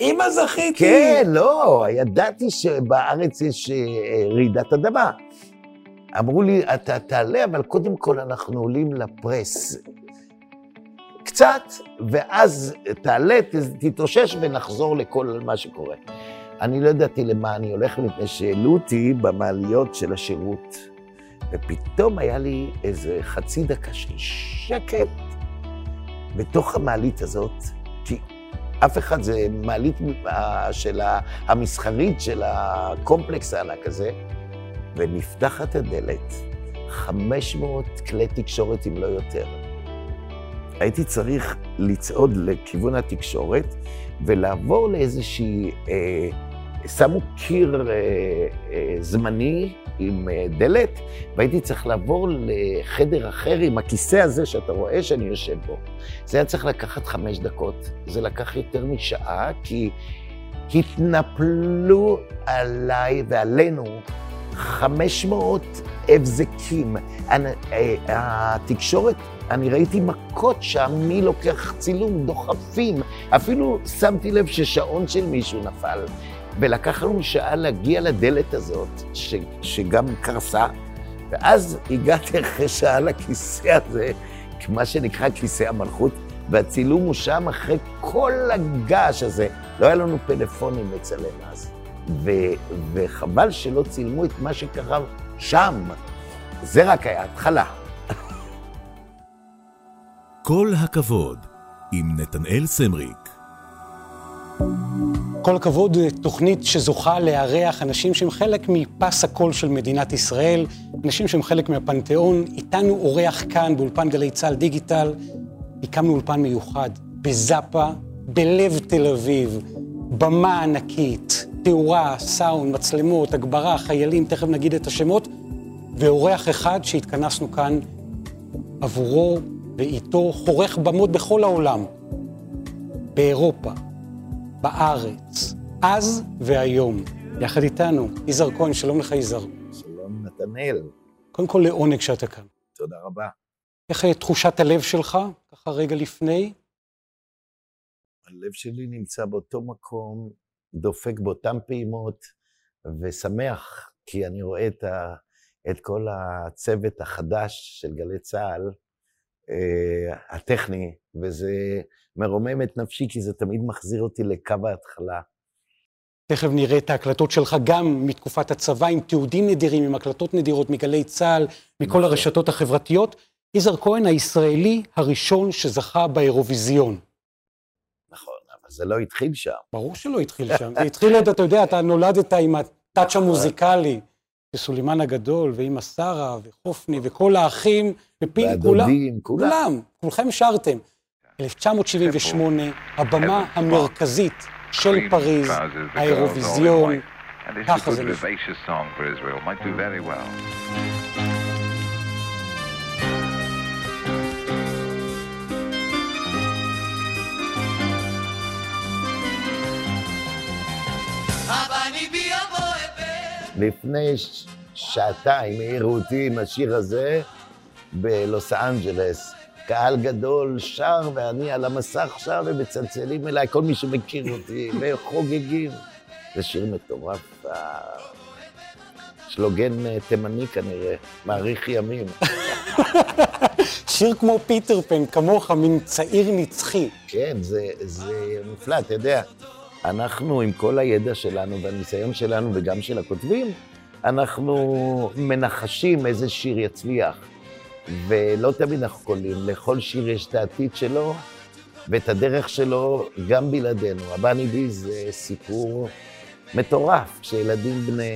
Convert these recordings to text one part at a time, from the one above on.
אמא זכיתי. כן, לא, ידעתי שבארץ יש אה, רעידת אדמה. אמרו לי, אתה תעלה, אבל קודם כל אנחנו עולים לפרס. קצת, ואז תעלה, תתאושש ונחזור לכל מה שקורה. אני לא ידעתי למה אני הולך, מפני שהעלו אותי במעליות של השירות. ופתאום היה לי איזה חצי דקה של שקט בתוך המעלית הזאת, כי אף אחד, זה מעלית של המסחרית של הקומפלקס הענק הזה, ונפתחת הדלת, 500 כלי תקשורת אם לא יותר. הייתי צריך לצעוד לכיוון התקשורת ולעבור לאיזושהי, אה, שמו קיר אה, אה, זמני עם אה, דלת, והייתי צריך לעבור לחדר אחר עם הכיסא הזה שאתה רואה שאני יושב בו. זה היה צריך לקחת חמש דקות, זה לקח יותר משעה, כי התנפלו עליי ועלינו 500 הבזקים. אני- אה, התקשורת, אני ראיתי מכות שם, מי לוקח צילום, דוחפים. אפילו שמתי לב ששעון של מישהו נפל. ולקח לנו שעה להגיע לדלת הזאת, ש, שגם קרסה, ואז הגעתי אחרי שעה לכיסא הזה, מה שנקרא כיסא המלכות, והצילום הוא שם אחרי כל הגעש הזה. לא היה לנו פלאפונים לצלם אז. ו, וחבל שלא צילמו את מה שקרה שם. זה רק היה התחלה. כל הכבוד, עם נתנאל סמריק. כל הכבוד, תוכנית שזוכה לארח אנשים שהם חלק מפס הקול של מדינת ישראל, אנשים שהם חלק מהפנתיאון. איתנו אורח כאן באולפן גלי צה"ל דיגיטל. הקמנו אולפן מיוחד בזאפה, בלב תל אביב, במה ענקית, תאורה, סאונד, מצלמות, הגברה, חיילים, תכף נגיד את השמות, ואורח אחד שהתכנסנו כאן עבורו ואיתו חורך במות בכל העולם, באירופה, בארץ, אז והיום. יחד איתנו, יזהר כהן, שלום לך יזהר. שלום, נתנאל. קודם כל, לעונג שאתה כאן. תודה רבה. איך אה, תחושת הלב שלך, ככה רגע לפני? הלב שלי נמצא באותו מקום, דופק באותן פעימות, ושמח, כי אני רואה את, ה, את כל הצוות החדש של גלי צה"ל, הטכני, וזה מרומם את נפשי, כי זה תמיד מחזיר אותי לקו ההתחלה. תכף נראה את ההקלטות שלך גם מתקופת הצבא, עם תיעודים נדירים, עם הקלטות נדירות מגלי צה"ל, מכל נכון. הרשתות החברתיות. יזהר כהן הישראלי הראשון שזכה באירוויזיון. נכון, אבל זה לא התחיל שם. ברור שלא התחיל שם, זה התחיל עוד, אתה יודע, אתה נולדת עם הטאץ' המוזיקלי, וסולימן הגדול, ואימא שרה, וחופני, וכל האחים, ופין, כולם, והדודים, כולם. כולם, כולכם שרתם. 1978, הבמה המרכזית של פריז, האירוויזיון, ככה זה לפני. לפני שעתיים העירו אותי עם השיר הזה בלוס אנג'לס. קהל גדול שר, ואני על המסך שר, ומצלצלים אליי, כל מי שמכיר אותי, וחוגגים. זה שיר מטורף. שלוגן אה, תימני כנראה, מאריך ימים. שיר כמו פיטר פן, כמוך, מין צעיר נצחי. כן, זה, זה מופלא, אתה יודע, אנחנו עם כל הידע שלנו והניסיון שלנו וגם של הכותבים, אנחנו מנחשים איזה שיר יצליח. ולא תמיד אנחנו קולים, לכל שיר יש את העתיד שלו ואת הדרך שלו גם בלעדינו. הבני בי זה סיפור מטורף, כשילדים בני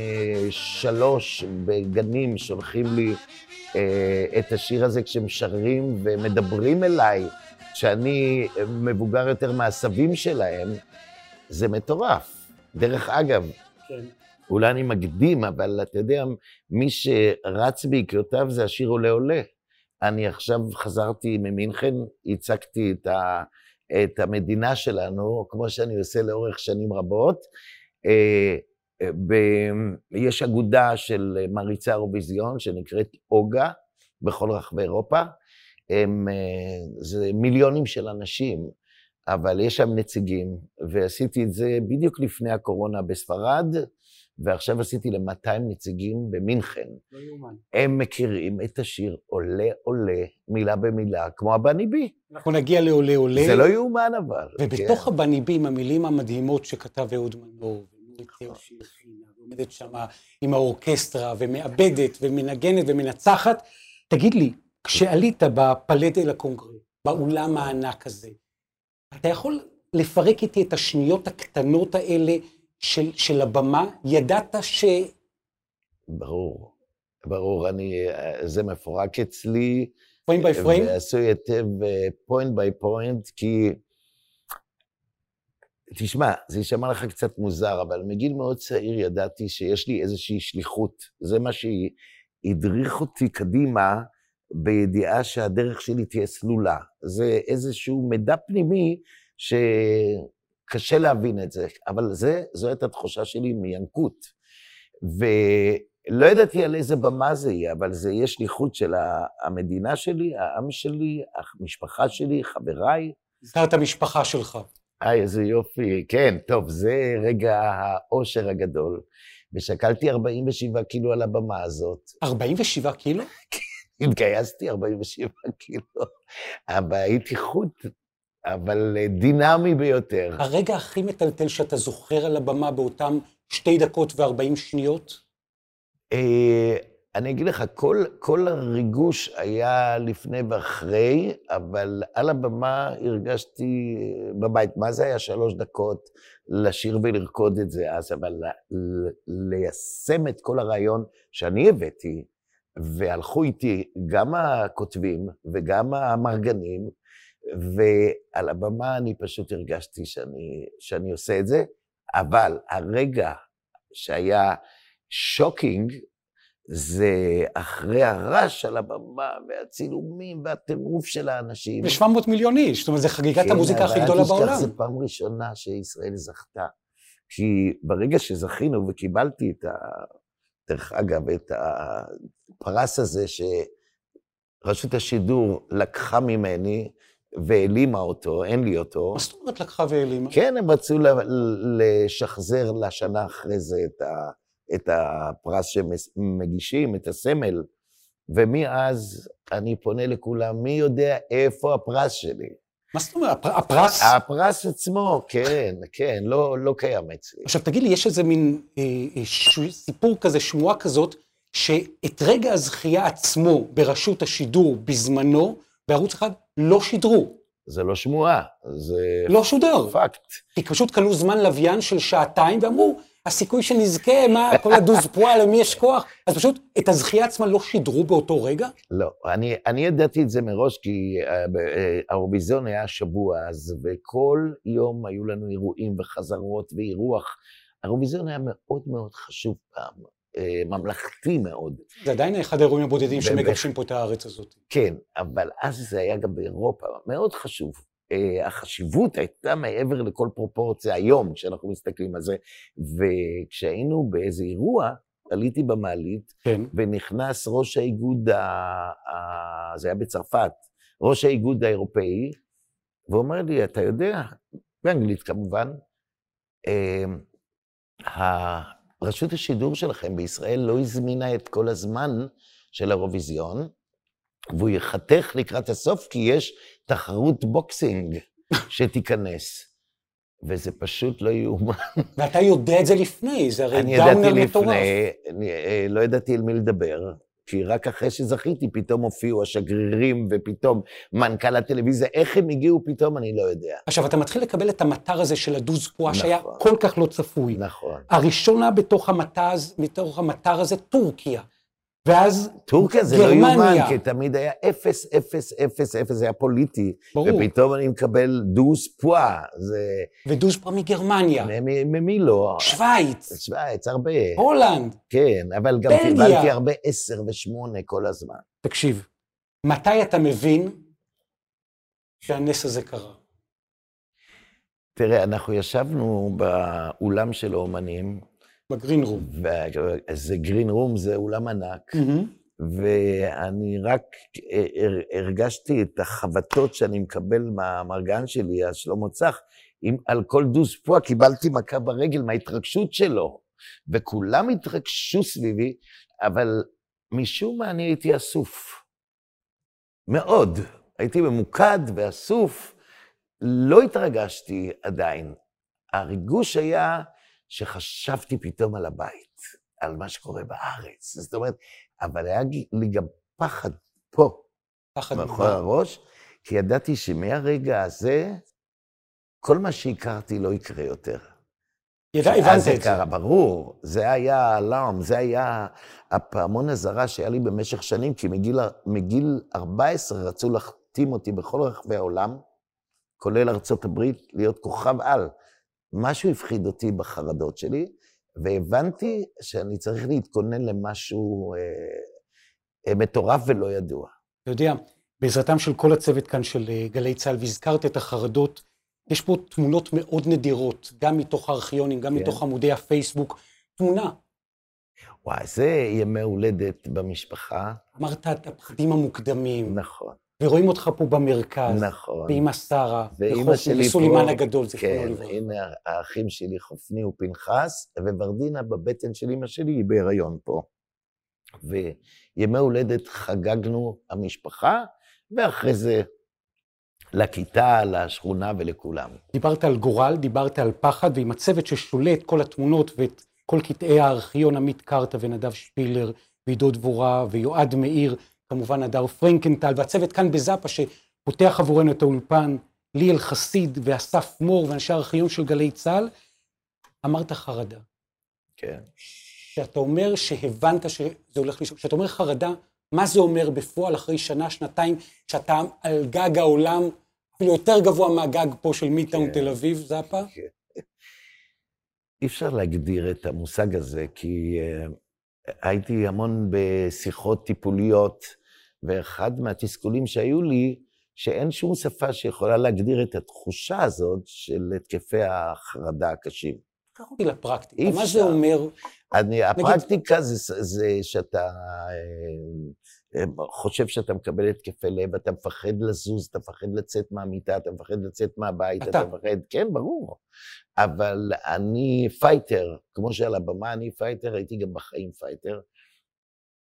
שלוש בגנים שולחים לי אה, את השיר הזה כשהם שרים ומדברים אליי, שאני מבוגר יותר מהסבים שלהם, זה מטורף. דרך אגב, כן. אולי אני מקדים, אבל אתה יודע, מי שרץ בעקבותיו זה השיר עולה עולה. אני עכשיו חזרתי ממינכן, הצגתי את, ה, את המדינה שלנו, כמו שאני עושה לאורך שנים רבות. אה, יש אגודה של מעריצי האירוויזיון שנקראת אוגה בכל רחבי אירופה. הם, אה, זה מיליונים של אנשים. אבל יש שם נציגים, ועשיתי את זה בדיוק לפני הקורונה בספרד, ועכשיו עשיתי ל-200 נציגים במינכן. לא יאומן. הם מכירים את השיר עולה עולה, מילה במילה, כמו הבני בי. אנחנו נגיע לעולה עולה. זה לא יאומן אבל. ובתוך כן. הבני בי, עם המילים המדהימות שכתב אהוד מנור, שהלחינה, ועומדת שם עם האורקסטרה, ומאבדת, ומנגנת, ומנצחת, תגיד לי, כשעלית ב Palais des Congrès, באולם הענק הזה, אתה יכול לפרק איתי את השניות הקטנות האלה של, של הבמה? ידעת ש... ברור, ברור, אני, זה מפורק אצלי. Frame by frame? ועשוי היטב point by point, כי... תשמע, זה יישמע לך קצת מוזר, אבל מגיל מאוד צעיר ידעתי שיש לי איזושהי שליחות. זה מה שהדריך אותי קדימה, בידיעה שהדרך שלי תהיה סלולה. זה איזשהו מידע פנימי שקשה להבין את זה, אבל זה, זו הייתה תחושה שלי מינקות. ולא ידעתי על איזה במה זה יהיה, אבל זה יהיה שליחות של המדינה שלי, העם שלי, המשפחה שלי, חבריי. הזכרת המשפחה שלך. היי, איזה יופי. כן, טוב, זה רגע האושר הגדול. ושקלתי 47 קילו על הבמה הזאת. 47 קילו? התגייסתי 47 קילו, אבל הייתי חוט, אבל דינמי ביותר. הרגע הכי מטלטל שאתה זוכר על הבמה באותם שתי דקות ו-40 שניות? אה, אני אגיד לך, כל, כל הריגוש היה לפני ואחרי, אבל על הבמה הרגשתי בבית, מה זה היה שלוש דקות לשיר ולרקוד את זה אז, אבל ליישם את כל הרעיון שאני הבאתי, והלכו איתי גם הכותבים וגם המרגנים, ועל הבמה אני פשוט הרגשתי שאני, שאני עושה את זה, אבל הרגע שהיה שוקינג, זה אחרי הרעש על הבמה, והצילומים, והטירוף של האנשים. ו-700 מיליון איש, זאת אומרת, זו חגיגת כן, המוזיקה הכי גדולה בעולם. כן, אבל זו פעם ראשונה שישראל זכתה. כי ברגע שזכינו וקיבלתי את ה... דרך אגב, את הפרס הזה שרשות השידור לקחה ממני והעלימה אותו, אין לי אותו. מה זאת אומרת לקחה והעלימה? כן, הם רצו לשחזר לשנה אחרי זה את, ה, את הפרס שמגישים, את הסמל, ומאז אני פונה לכולם, מי יודע איפה הפרס שלי? מה זאת אומרת, הפרס? הפרס עצמו, כן, כן, לא, לא קיים אצלי. עכשיו תגיד לי, יש איזה מין אה, אה, ש... סיפור כזה, שמועה כזאת, שאת רגע הזכייה עצמו ברשות השידור בזמנו, בערוץ אחד, לא שידרו. זה לא שמועה, זה... לא שודר. פקט. כי פשוט קנו זמן לוויין של שעתיים ואמרו, הסיכוי שנזכה, מה, כל הדוז פועל, למי יש כוח? אז פשוט את הזכייה עצמה לא שידרו באותו רגע? לא, אני, אני ידעתי את זה מראש, כי uh, האירוויזיון היה שבוע אז, וכל יום היו לנו אירועים וחזרות ואירוח. האירוויזיון היה מאוד מאוד חשוב פעם, uh, ממלכתי מאוד. זה עדיין אחד האירועים הבודדים שמגבשים פה את הארץ הזאת. כן, אבל אז זה היה גם באירופה, מאוד חשוב. Uh, החשיבות הייתה מעבר לכל פרופורציה היום, כשאנחנו מסתכלים על זה. וכשהיינו באיזה אירוע, עליתי במעלית, כן. ונכנס ראש האיגוד, ה... ה... זה היה בצרפת, ראש האיגוד האירופאי, ואומר לי, אתה יודע, באנגלית כמובן, אה, רשות השידור שלכם בישראל לא הזמינה את כל הזמן של האירוויזיון, והוא ייחתך לקראת הסוף, כי יש תחרות boxing שתיכנס. וזה פשוט לא יאומן. ואתה יודע את זה לפני, זה הרי דאונר מטורף. אני ידעתי לפני, אני אה, לא ידעתי על מי לדבר, כי רק אחרי שזכיתי פתאום הופיעו השגרירים ופתאום מנכ"ל הטלוויזיה, איך הם הגיעו פתאום, אני לא יודע. עכשיו, אתה מתחיל לקבל את המטר הזה של הדוז פועה, נכון. שהיה כל כך לא צפוי. נכון. הראשונה בתוך המטז, בתוך המטר הזה, טורקיה. ואז טורקיה זה לא יאומן, כי תמיד היה אפס, אפס, אפס, אפס, זה היה פוליטי. ברור. ופתאום אני מקבל דוז פואה, זה... ודוז פואה מגרמניה. ממי לא? שווייץ. שווייץ, הרבה. הולנד. כן, אבל גם בלגיה. קיבלתי הרבה עשר ושמונה כל הזמן. תקשיב, מתי אתה מבין שהנס הזה קרה? תראה, אנחנו ישבנו באולם של האומנים, בגרין רום. זה גרין רום, זה אולם ענק, Mm-hmm. ואני רק הרגשתי את החבטות שאני מקבל מהמרגן שלי, השלמה צח, אם על כל דוז פועה קיבלתי מכה ברגל מההתרגשות שלו, וכולם התרגשו סביבי, אבל משום מה אני הייתי אסוף. מאוד. הייתי ממוקד ואסוף, לא התרגשתי עדיין. הריגוש היה שחשבתי פתאום על הבית, על מה שקורה בארץ. זאת אומרת, אבל היה לי גם פחד פה, פחד מאחורי הראש, כי ידעתי שמהרגע הזה, כל מה שהכרתי לא יקרה יותר. ידע, הבנת את זה. קרה, ברור, זה היה האלארם, זה היה הפעמון אזהרה שהיה לי במשך שנים, כי מגיל, מגיל 14 רצו להחתים אותי בכל רחבי העולם, כולל ארצות הברית, להיות כוכב על. משהו הפחיד אותי בחרדות שלי, והבנתי שאני צריך להתכונן למשהו אה, אה, מטורף ולא ידוע. אתה יודע, בעזרתם של כל הצוות כאן של אה, גלי צה"ל, והזכרת את החרדות, יש פה תמונות מאוד נדירות, גם מתוך הארכיונים, גם כן. מתוך עמודי הפייסבוק. תמונה. וואי, זה ימי הולדת במשפחה. אמרת את הפחדים המוקדמים. נכון. ורואים אותך פה במרכז. נכון. ואימא שרה. וסולימן הגדול, זיכרונו כן, לברכה. הנה האחים שלי, חופני ופנחס, וורדינה בבטן של אימא שלי, היא בהיריון פה. וימי הולדת חגגנו המשפחה, ואחרי זה לכיתה, לשכונה ולכולם. דיברת על גורל, דיברת על פחד, ועם הצוות ששולה את כל התמונות ואת כל קטעי הארכיון, עמית קרתא ונדב שפילר, ועידו דבורה ויועד מאיר, כמובן הדר פרנקנטל, והצוות כאן בזאפה שפותח עבורנו את האולפן, ליאל חסיד ואסף מור ואנשי הארכיון של גלי צה"ל, אמרת חרדה. כן. כשאתה אומר שהבנת שזה הולך לשם, כשאתה אומר חרדה, מה זה אומר בפועל אחרי שנה, שנתיים, שאתה על גג העולם, אפילו יותר גבוה מהגג פה של מיטאון כן. תל אביב, זאפה? כן. אי אפשר להגדיר את המושג הזה, כי uh, הייתי המון בשיחות טיפוליות, ואחד מהתסכולים שהיו לי, שאין שום שפה שיכולה להגדיר את התחושה הזאת של התקפי החרדה הקשים. קח אותי לפרקטיקה, מה זה. אומר? אני, הפרקטיקה זה, זה שאתה אה, חושב שאתה מקבל התקפי לב, אתה מפחד לזוז, אתה מפחד לצאת מהמיטה, אתה מפחד לצאת מהבית, אתה. אתה מפחד, כן, ברור. אבל אני fighter, כמו שעל הבמה אני fighter, הייתי גם בחיים fighter.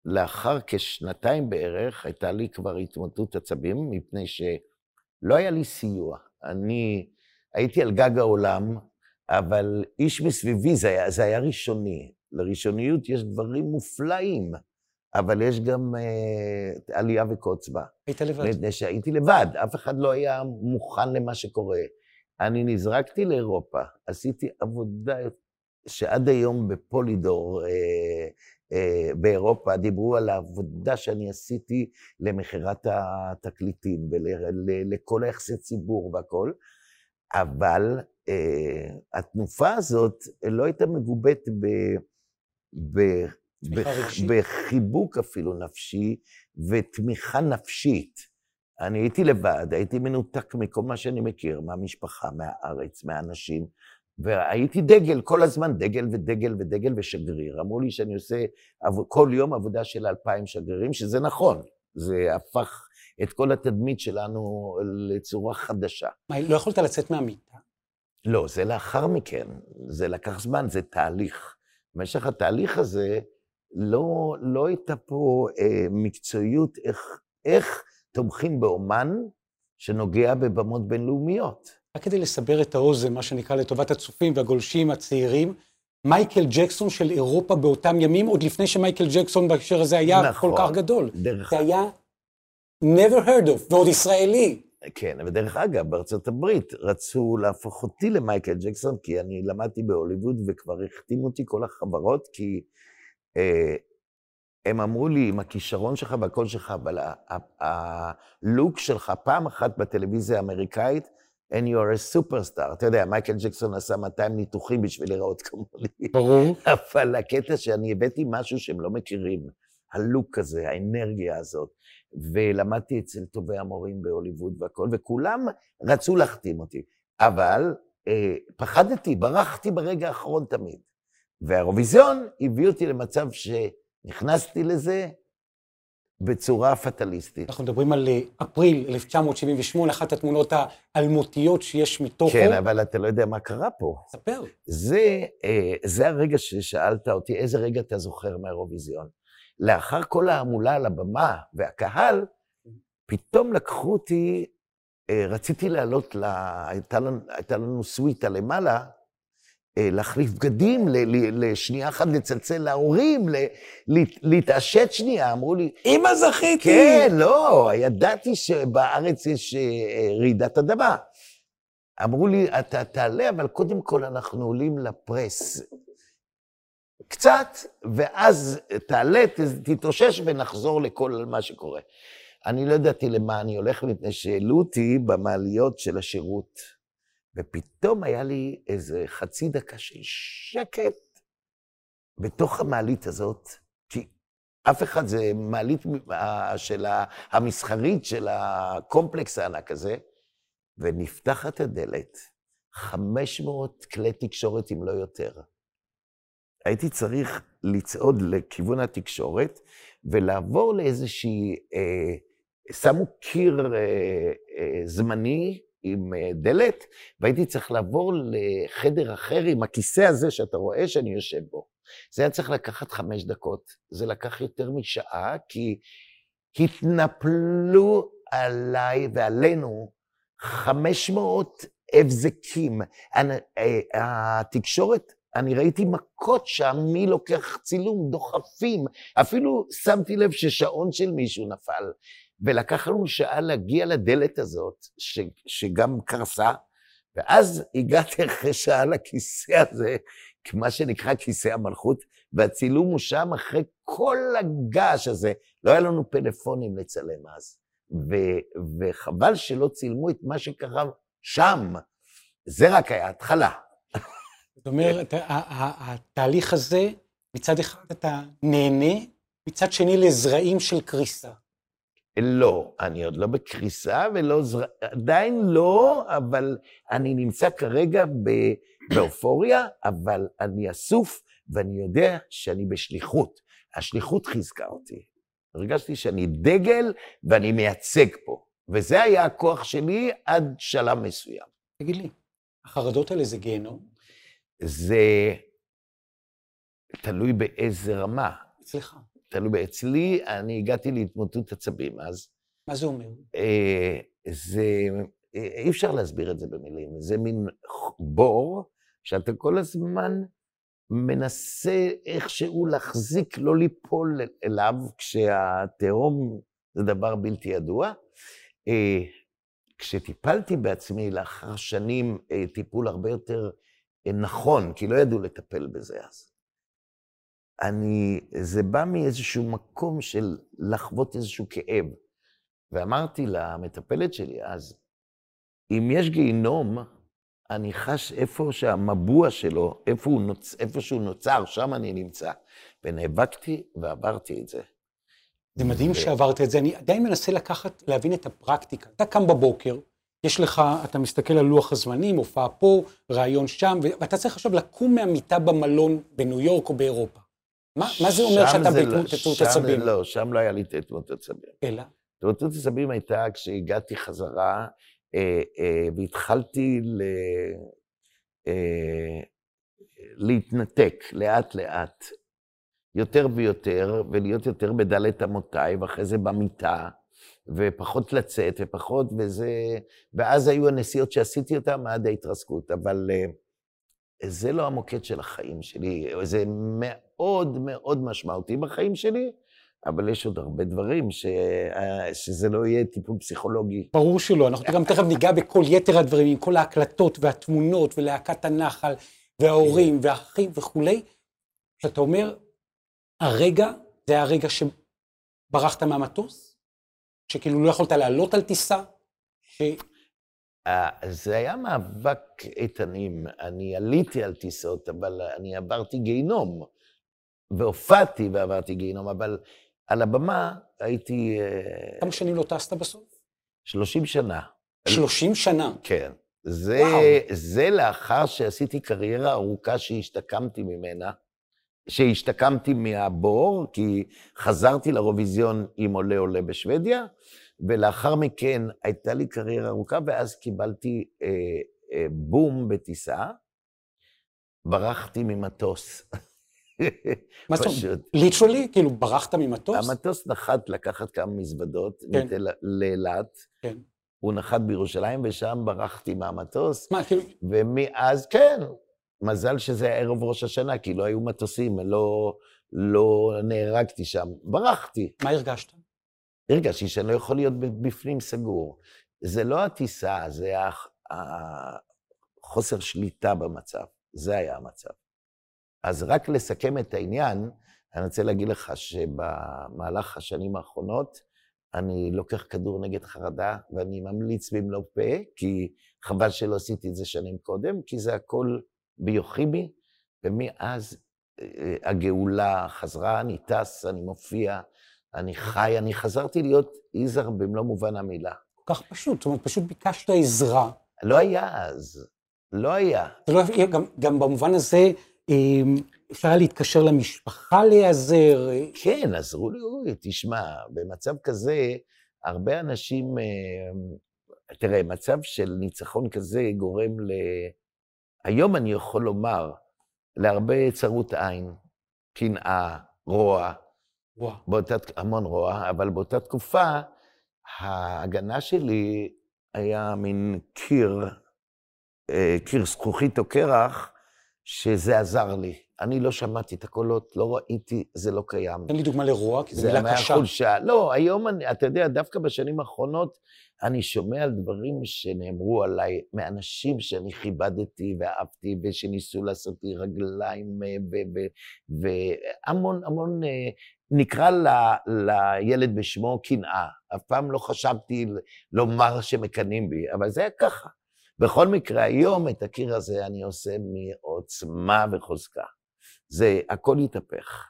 לאחר כשנתיים בערך, הייתה לי כבר התמוטטות עצבים, מפני שלא היה לי סיוע. אני הייתי על גג העולם, אבל איש מסביבי, זה היה, זה היה ראשוני. לראשוניות יש דברים מופלאים, אבל יש גם אה, עלייה וקוץ בה. היית לבד. מפני שהייתי לבד, אף אחד לא היה מוכן למה שקורה. אני נזרקתי לאירופה, עשיתי עבודה שעד היום בפולידור אה, אה, באירופה דיברו על העבודה שאני עשיתי למכירת התקליטים ולכל היחסי ציבור והכול, אבל אה, התנופה הזאת לא הייתה מגובית ב... ב בח-. בחיבוק אפילו נפשי ותמיכה נפשית. אני הייתי לבד, הייתי מנותק מכל מה שאני מכיר, מהמשפחה, מהארץ, מהאנשים, והייתי דגל, כל הזמן דגל ודגל ודגל ושגריר. אמרו לי שאני עושה כל יום עבודה של אלפיים שגרירים, שזה נכון, זה הפך את כל התדמית שלנו לצורה חדשה. מה, לא יכולת לצאת מהמיטה? לא, זה לאחר מכן, זה לקח זמן, זה תהליך. במשך התהליך הזה, לא, לא הייתה פה אה, מקצועיות איך, איך תומכים באומן שנוגע בבמות בינלאומיות. רק כדי לסבר את האוזן, מה שנקרא לטובת הצופים והגולשים הצעירים, מייקל ג'קסון של אירופה באותם ימים, עוד לפני שמייקל ג'קסון בהקשר הזה היה נכון. כל כך גדול. דרך, זה היה never heard of, ועוד ישראלי. כן, ודרך אגב, בארצות הברית רצו להפוך אותי למייקל ג'קסון, כי אני למדתי בהוליווד וכבר החתימו אותי כל החברות, כי הם אמרו לי, עם הכישרון שלך והקול שלך, אבל הלוק שלך פעם אחת בטלוויזיה האמריקאית, and you are a superstar. אתה יודע, מייקל ג'קסון עשה 200 ניתוחים בשביל להיראות כמוני. ברור. אבל הקטע שאני הבאתי משהו שהם לא מכירים, הלוק הזה, האנרגיה הזאת, ולמדתי אצל טובי המורים בהוליווד והכול, וכולם רצו להחתים אותי. אבל אה, פחדתי, ברחתי ברגע האחרון תמיד. והאירוויזיון הביא אותי למצב שנכנסתי לזה, בצורה פטליסטית. אנחנו מדברים על אה, אפריל 1978, אחת התמונות האלמותיות שיש מתוכו. כן, אבל אתה לא יודע מה קרה פה. ספר. זה, אה, זה הרגע ששאלת אותי, איזה רגע אתה זוכר מהאירוויזיון? לאחר כל ההמולה על הבמה והקהל, פתאום לקחו אותי, אה, רציתי לעלות, לה, הייתה, לנו, הייתה לנו סוויטה למעלה, להחליף בגדים, לשנייה אחת לצלצל להורים, להתעשת שנייה, אמרו לי... אמא זכיתי! כן, לא, ידעתי שבארץ יש אה, רעידת אדמה. אמרו לי, אתה תעלה, אבל קודם כל אנחנו עולים לפרס. קצת, ואז תעלה, תתאושש ונחזור לכל מה שקורה. אני לא ידעתי למה אני הולך, מפני שהעלו אותי במעליות של השירות. ופתאום היה לי איזה חצי דקה של שקט בתוך המעלית הזאת, כי אף אחד, זה מעלית של המסחרית של הקומפלקס הענק הזה, ונפתחת הדלת, 500 כלי תקשורת, אם לא יותר. הייתי צריך לצעוד לכיוון התקשורת ולעבור לאיזושהי, אה, שמו קיר אה, אה, זמני עם אה, דלת, והייתי צריך לעבור לחדר אחר עם הכיסא הזה שאתה רואה שאני יושב בו. זה היה צריך לקחת חמש דקות, זה לקח יותר משעה, כי התנפלו עליי ועלינו 500 הבזקים. אה, התקשורת, אני ראיתי מכות שם, מי לוקח צילום, דוחפים. אפילו שמתי לב ששעון של מישהו נפל. ולקח לנו שעה להגיע לדלת הזאת, ש, שגם קרסה, ואז הגעתי אחרי שעה לכיסא הזה, מה שנקרא כיסא המלכות, והצילום הוא שם אחרי כל הגעש הזה. לא היה לנו פלאפונים לצלם אז, ו, וחבל שלא צילמו את מה שקרה שם. זה רק היה התחלה. זאת אומרת, התהליך הזה, מצד אחד אתה נהנה, מצד שני לזרעים של קריסה. לא, אני עוד לא בקריסה ולא, זר... עדיין לא, אבל אני נמצא כרגע באופוריה, אבל אני אסוף ואני יודע שאני בשליחות. השליחות חיזקה אותי. הרגשתי שאני דגל ואני מייצג פה, וזה היה הכוח שלי עד שלב מסוים. תגיד לי, החרדות האלה זה גיהנום? זה תלוי באיזה רמה. אצלך. תלוי אצלי, אני הגעתי להתמוטטות עצבים אז. מה זה אומר? אה, זה, אה, אי אפשר להסביר את זה במילים. זה מין בור שאתה כל הזמן מנסה איכשהו להחזיק, לא ליפול אליו, כשהתהום זה דבר בלתי ידוע. אה, כשטיפלתי בעצמי לאחר שנים טיפול הרבה יותר נכון, כי לא ידעו לטפל בזה אז. אני, זה בא מאיזשהו מקום של לחוות איזשהו כאב. ואמרתי למטפלת שלי אז, אם יש גיהינום, אני חש איפה שהמבוע שלו, איפה, הוא נוצ... איפה שהוא נוצר, שם אני נמצא. ונאבקתי ועברתי את זה. זה מדהים ו... שעברת את זה. אני עדיין מנסה לקחת, להבין את הפרקטיקה. אתה קם בבוקר, יש לך, אתה מסתכל על לוח הזמנים, הופעה פה, רעיון שם, ואתה צריך עכשיו לקום מהמיטה במלון בניו יורק או באירופה. מה, מה זה אומר שאתה לא- בהתמוטטות עצבים? לא, שם לא היה לי התמוטטות עצבים. אלא? התמוטטות עצבים הייתה כשהגעתי חזרה אה, אה, והתחלתי ל... אה, להתנתק לאט-לאט, יותר ויותר, ולהיות יותר בדלת אמותיי, ואחרי זה במיטה, ופחות לצאת, ופחות, וזה... ואז היו הנסיעות שעשיתי אותן עד ההתרסקות, אבל... אה, זה לא המוקד של החיים שלי, זה מאוד מאוד משמעותי בחיים שלי, אבל יש עוד הרבה דברים ש... שזה לא יהיה טיפול פסיכולוגי. ברור שלא, אנחנו גם תכף ניגע בכל יתר הדברים, עם כל ההקלטות והתמונות ולהקת הנחל וההורים והאחים וכולי. שאתה אומר, הרגע, זה היה הרגע שברחת מהמטוס? שכאילו לא יכולת לעלות על טיסה? ש... זה היה מאבק איתנים. אני עליתי על טיסות, אבל אני עברתי גיהינום. והופעתי ועברתי גיהינום, אבל על הבמה הייתי... אה, כמה שנים לא טסת בסוף? 30 שנה. 30 שנה? כן. זה, זה לאחר שעשיתי קריירה ארוכה שהשתקמתי ממנה, שהשתקמתי מהבור, כי חזרתי לאירוויזיון עם עולה עולה בשוודיה, ולאחר מכן הייתה לי קריירה ארוכה, ואז קיבלתי אה, אה, בום בטיסה, ברחתי ממטוס. מה זאת אומרת? ליטרלי? כאילו ברחת ממטוס? המטוס נחת לקחת כמה מזוודות כן. לאילת. כן. הוא נחת בירושלים, ושם ברחתי מהמטוס. מה, כאילו... ומאז, כן, מזל שזה היה ערב ראש השנה, כי לא היו מטוסים, לא, לא נהרגתי שם. ברחתי. מה הרגשת? הרגשתי שאני לא יכול להיות בפנים סגור. זה לא הטיסה, זה החוסר שליטה במצב. זה היה המצב. אז רק לסכם את העניין, אני רוצה להגיד לך שבמהלך השנים האחרונות, אני לוקח כדור נגד חרדה, ואני ממליץ במלוא פה, כי חבל שלא עשיתי את זה שנים קודם, כי זה הכל ביוכימי, ומאז אה, הגאולה חזרה, אני טס, אני מופיע, אני חי, אני חזרתי להיות יזהר במלוא מובן המילה. כל כך פשוט, זאת אומרת, פשוט ביקשת עזרה. לא היה אז, לא היה. לא, גם, גם במובן הזה, אמ, אפשר היה להתקשר למשפחה להיעזר. כן, עזרו לי, אוי, תשמע, במצב כזה, הרבה אנשים, אמ, תראה, מצב של ניצחון כזה גורם ל... היום אני יכול לומר, להרבה צרות עין, קנאה, רוע, רוע. באותה, המון רוע, אבל באותה תקופה, ההגנה שלי היה מין קיר, אה, קיר זכוכית או קרח, שזה עזר לי. אני לא שמעתי את הקולות, לא ראיתי, זה לא קיים. תן לי דוגמה לרוע, כי זו מילה קשה. חולשה. לא, היום, אני, אתה יודע, דווקא בשנים האחרונות, אני שומע על דברים שנאמרו עליי מאנשים שאני כיבדתי ואהבתי, ושניסו לעשות לי רגליים, אה, והמון, המון, אה, נקרא ל, לילד בשמו קנאה. אף פעם לא חשבתי לומר שמקנאים בי, אבל זה היה ככה. בכל מקרה, היום את הקיר הזה אני עושה מעוצמה וחוזקה. זה, הכל התהפך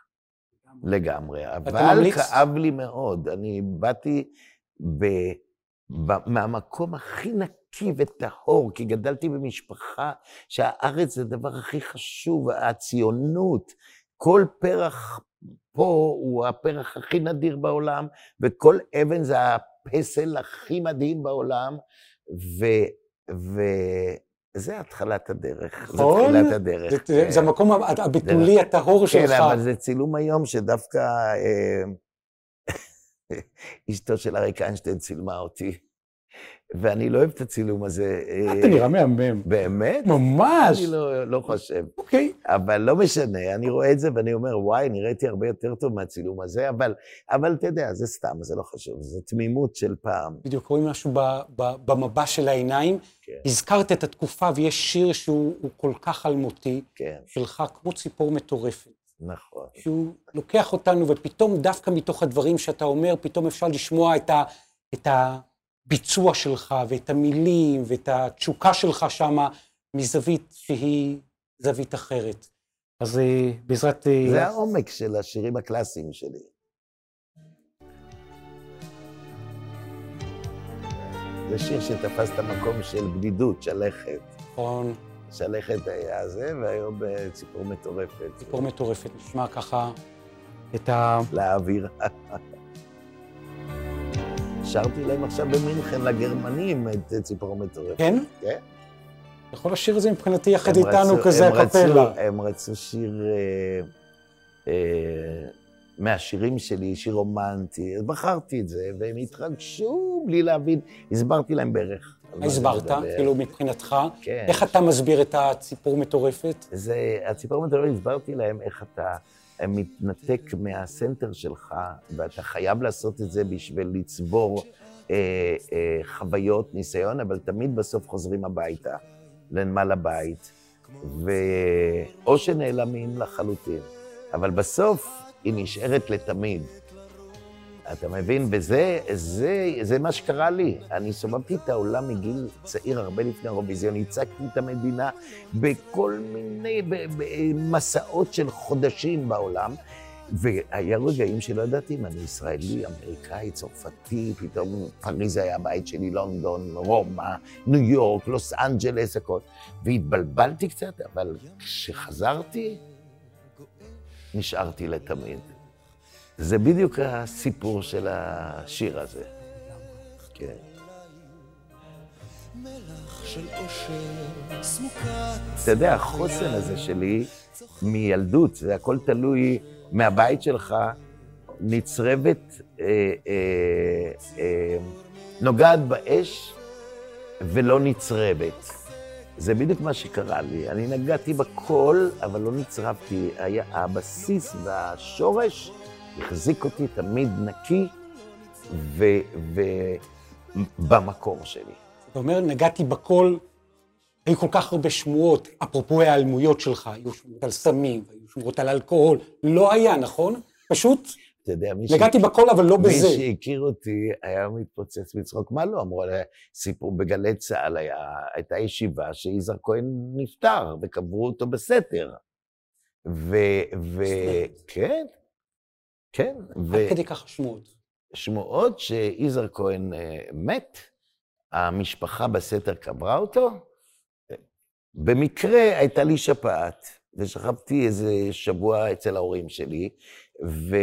לגמרי, אבל כאב לי מאוד. אני באתי ב, ב, מהמקום הכי נקי וטהור, כי גדלתי במשפחה שהארץ זה הדבר הכי חשוב, הציונות. כל פרח פה הוא הפרח הכי נדיר בעולם, וכל אבן זה הפסל הכי מדהים בעולם, ו... וזה התחלת הדרך. נכון. זה תחילת הדרך. זה, כן. זה המקום הבתולי הטהור שלך. כן, אבל זה צילום היום שדווקא אה, אשתו של אריק איינשטיין צילמה אותי. ואני לא אוהב את הצילום הזה. אתה נראה מהמם. באמת? ממש. אני לא, לא חושב. אוקיי. אבל לא משנה, אני רואה את זה ואני אומר, וואי, נראיתי הרבה יותר טוב מהצילום הזה, אבל, אבל אתה יודע, זה סתם, זה לא חשוב, זו תמימות של פעם. בדיוק, רואים משהו ב, ב, במבע של העיניים. כן. הזכרת את התקופה, ויש שיר שהוא כל כך אלמותי, כן. שלך, כמו ציפור מטורפת. נכון. שהוא לוקח אותנו, ופתאום דווקא מתוך הדברים שאתה אומר, פתאום אפשר לשמוע את ה... את ה הביצוע שלך ואת המילים ואת התשוקה שלך שמה מזווית שהיא זווית אחרת. אז אה, בעזרת... אה, זה העומק של השירים הקלאסיים שלי. זה שיר שתפס את המקום של בדידות, שלכת. נכון. שלכת היה זה, והיום ציפור מטורפת. ציפור מטורפת, נשמע ככה את ה... לאוויר. שרתי להם עכשיו במינכן לגרמנים את ציפור מטורפת. כן? כן. יכול לשיר את זה מבחינתי יחד איתנו כזה הקפלה. הם רצו שיר אה, אה, מהשירים שלי, שיר רומנטי, אז בחרתי את זה, והם התרגשו בלי להבין, הסברתי להם בערך. הסברת? כאילו מבחינתך? כן. איך אתה מסביר את הציפור מטורפת? זה, הציפור מטורפת, הסברתי להם איך אתה... מתנתק מהסנטר שלך, ואתה חייב לעשות את זה בשביל לצבור אה, אה, חוויות, ניסיון, אבל תמיד בסוף חוזרים הביתה, לנמל הבית, ואו שנעלמים לחלוטין, אבל בסוף היא נשארת לתמיד. אתה מבין? וזה זה, זה מה שקרה לי. אני סובבתי את העולם מגיל צעיר, הרבה לפני האירוויזיון, הצגתי את המדינה בכל מיני מסעות של חודשים בעולם. והיה רגעים שלא ידעתי אם אני ישראלי, אמריקאי, צרפתי, פתאום פריז היה הבית שלי, לונדון, רומא, ניו יורק, לוס אנג'לס, הכל. והתבלבלתי קצת, אבל כשחזרתי, נשארתי לתמיד. זה בדיוק הסיפור של השיר הזה. כן. אתה יודע, החוסן הזה שלי מילדות, זה הכל תלוי מהבית שלך, נצרבת, אה, אה, אה, נוגעת באש ולא נצרבת. זה בדיוק מה שקרה לי. אני נגעתי בכל, אבל לא נצרבתי. הבסיס והשורש החזיק אותי תמיד נקי ובמקור שלי. אתה אומר, נגעתי בכל, היו כל כך הרבה שמועות, אפרופו ההיעלמויות שלך, היו שמועות על סמים, היו שמועות על אלכוהול, לא היה, נכון? פשוט אתה יודע, מי נגעתי בכל, אבל לא מי בזה. שהכיר אותי היה מתפוצץ מצחוק. מה לא? אמרו סיפור בגלי צה"ל היה, הייתה ישיבה שיזהר כהן נפטר, וקברו אותו בסתר. וכן, כן, עד כדי ככה שמועות. ושמועות שיזהר כהן אה, מת, המשפחה בסתר קברה אותו. במקרה הייתה לי שפעת, ושכבתי איזה שבוע אצל ההורים שלי, ו,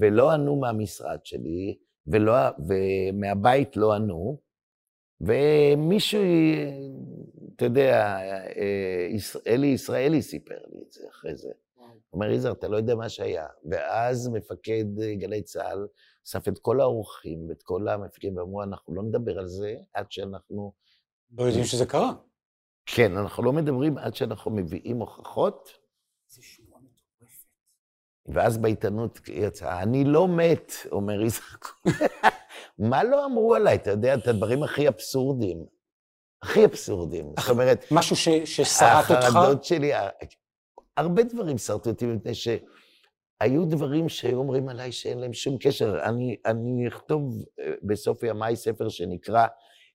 ולא ענו מהמשרד שלי, ולא, ומהבית לא ענו, ומישהו, אתה יודע, אלי ישראלי סיפר לי את זה אחרי זה. אומר, יזהר, אתה לא יודע מה שהיה. ואז מפקד גלי צה"ל אסף את כל האורחים ואת כל המפקדים, ואמרו, אנחנו לא נדבר על זה עד שאנחנו... לא יודעים שזה קרה. כן, אנחנו לא מדברים עד שאנחנו מביאים הוכחות. ואז בעיתונות יצא, אני לא מת, אומר יזהר. מה לא אמרו עליי? אתה יודע, את הדברים הכי אבסורדיים. הכי אבסורדיים. זאת אומרת... משהו ש, ששרט אותך? החרדות שלי, הרבה דברים שרטו אותי, מפני שהיו דברים שהיו אומרים עליי שאין להם שום קשר. אני, אני אכתוב אה, בסוף ימיי ספר שנקרא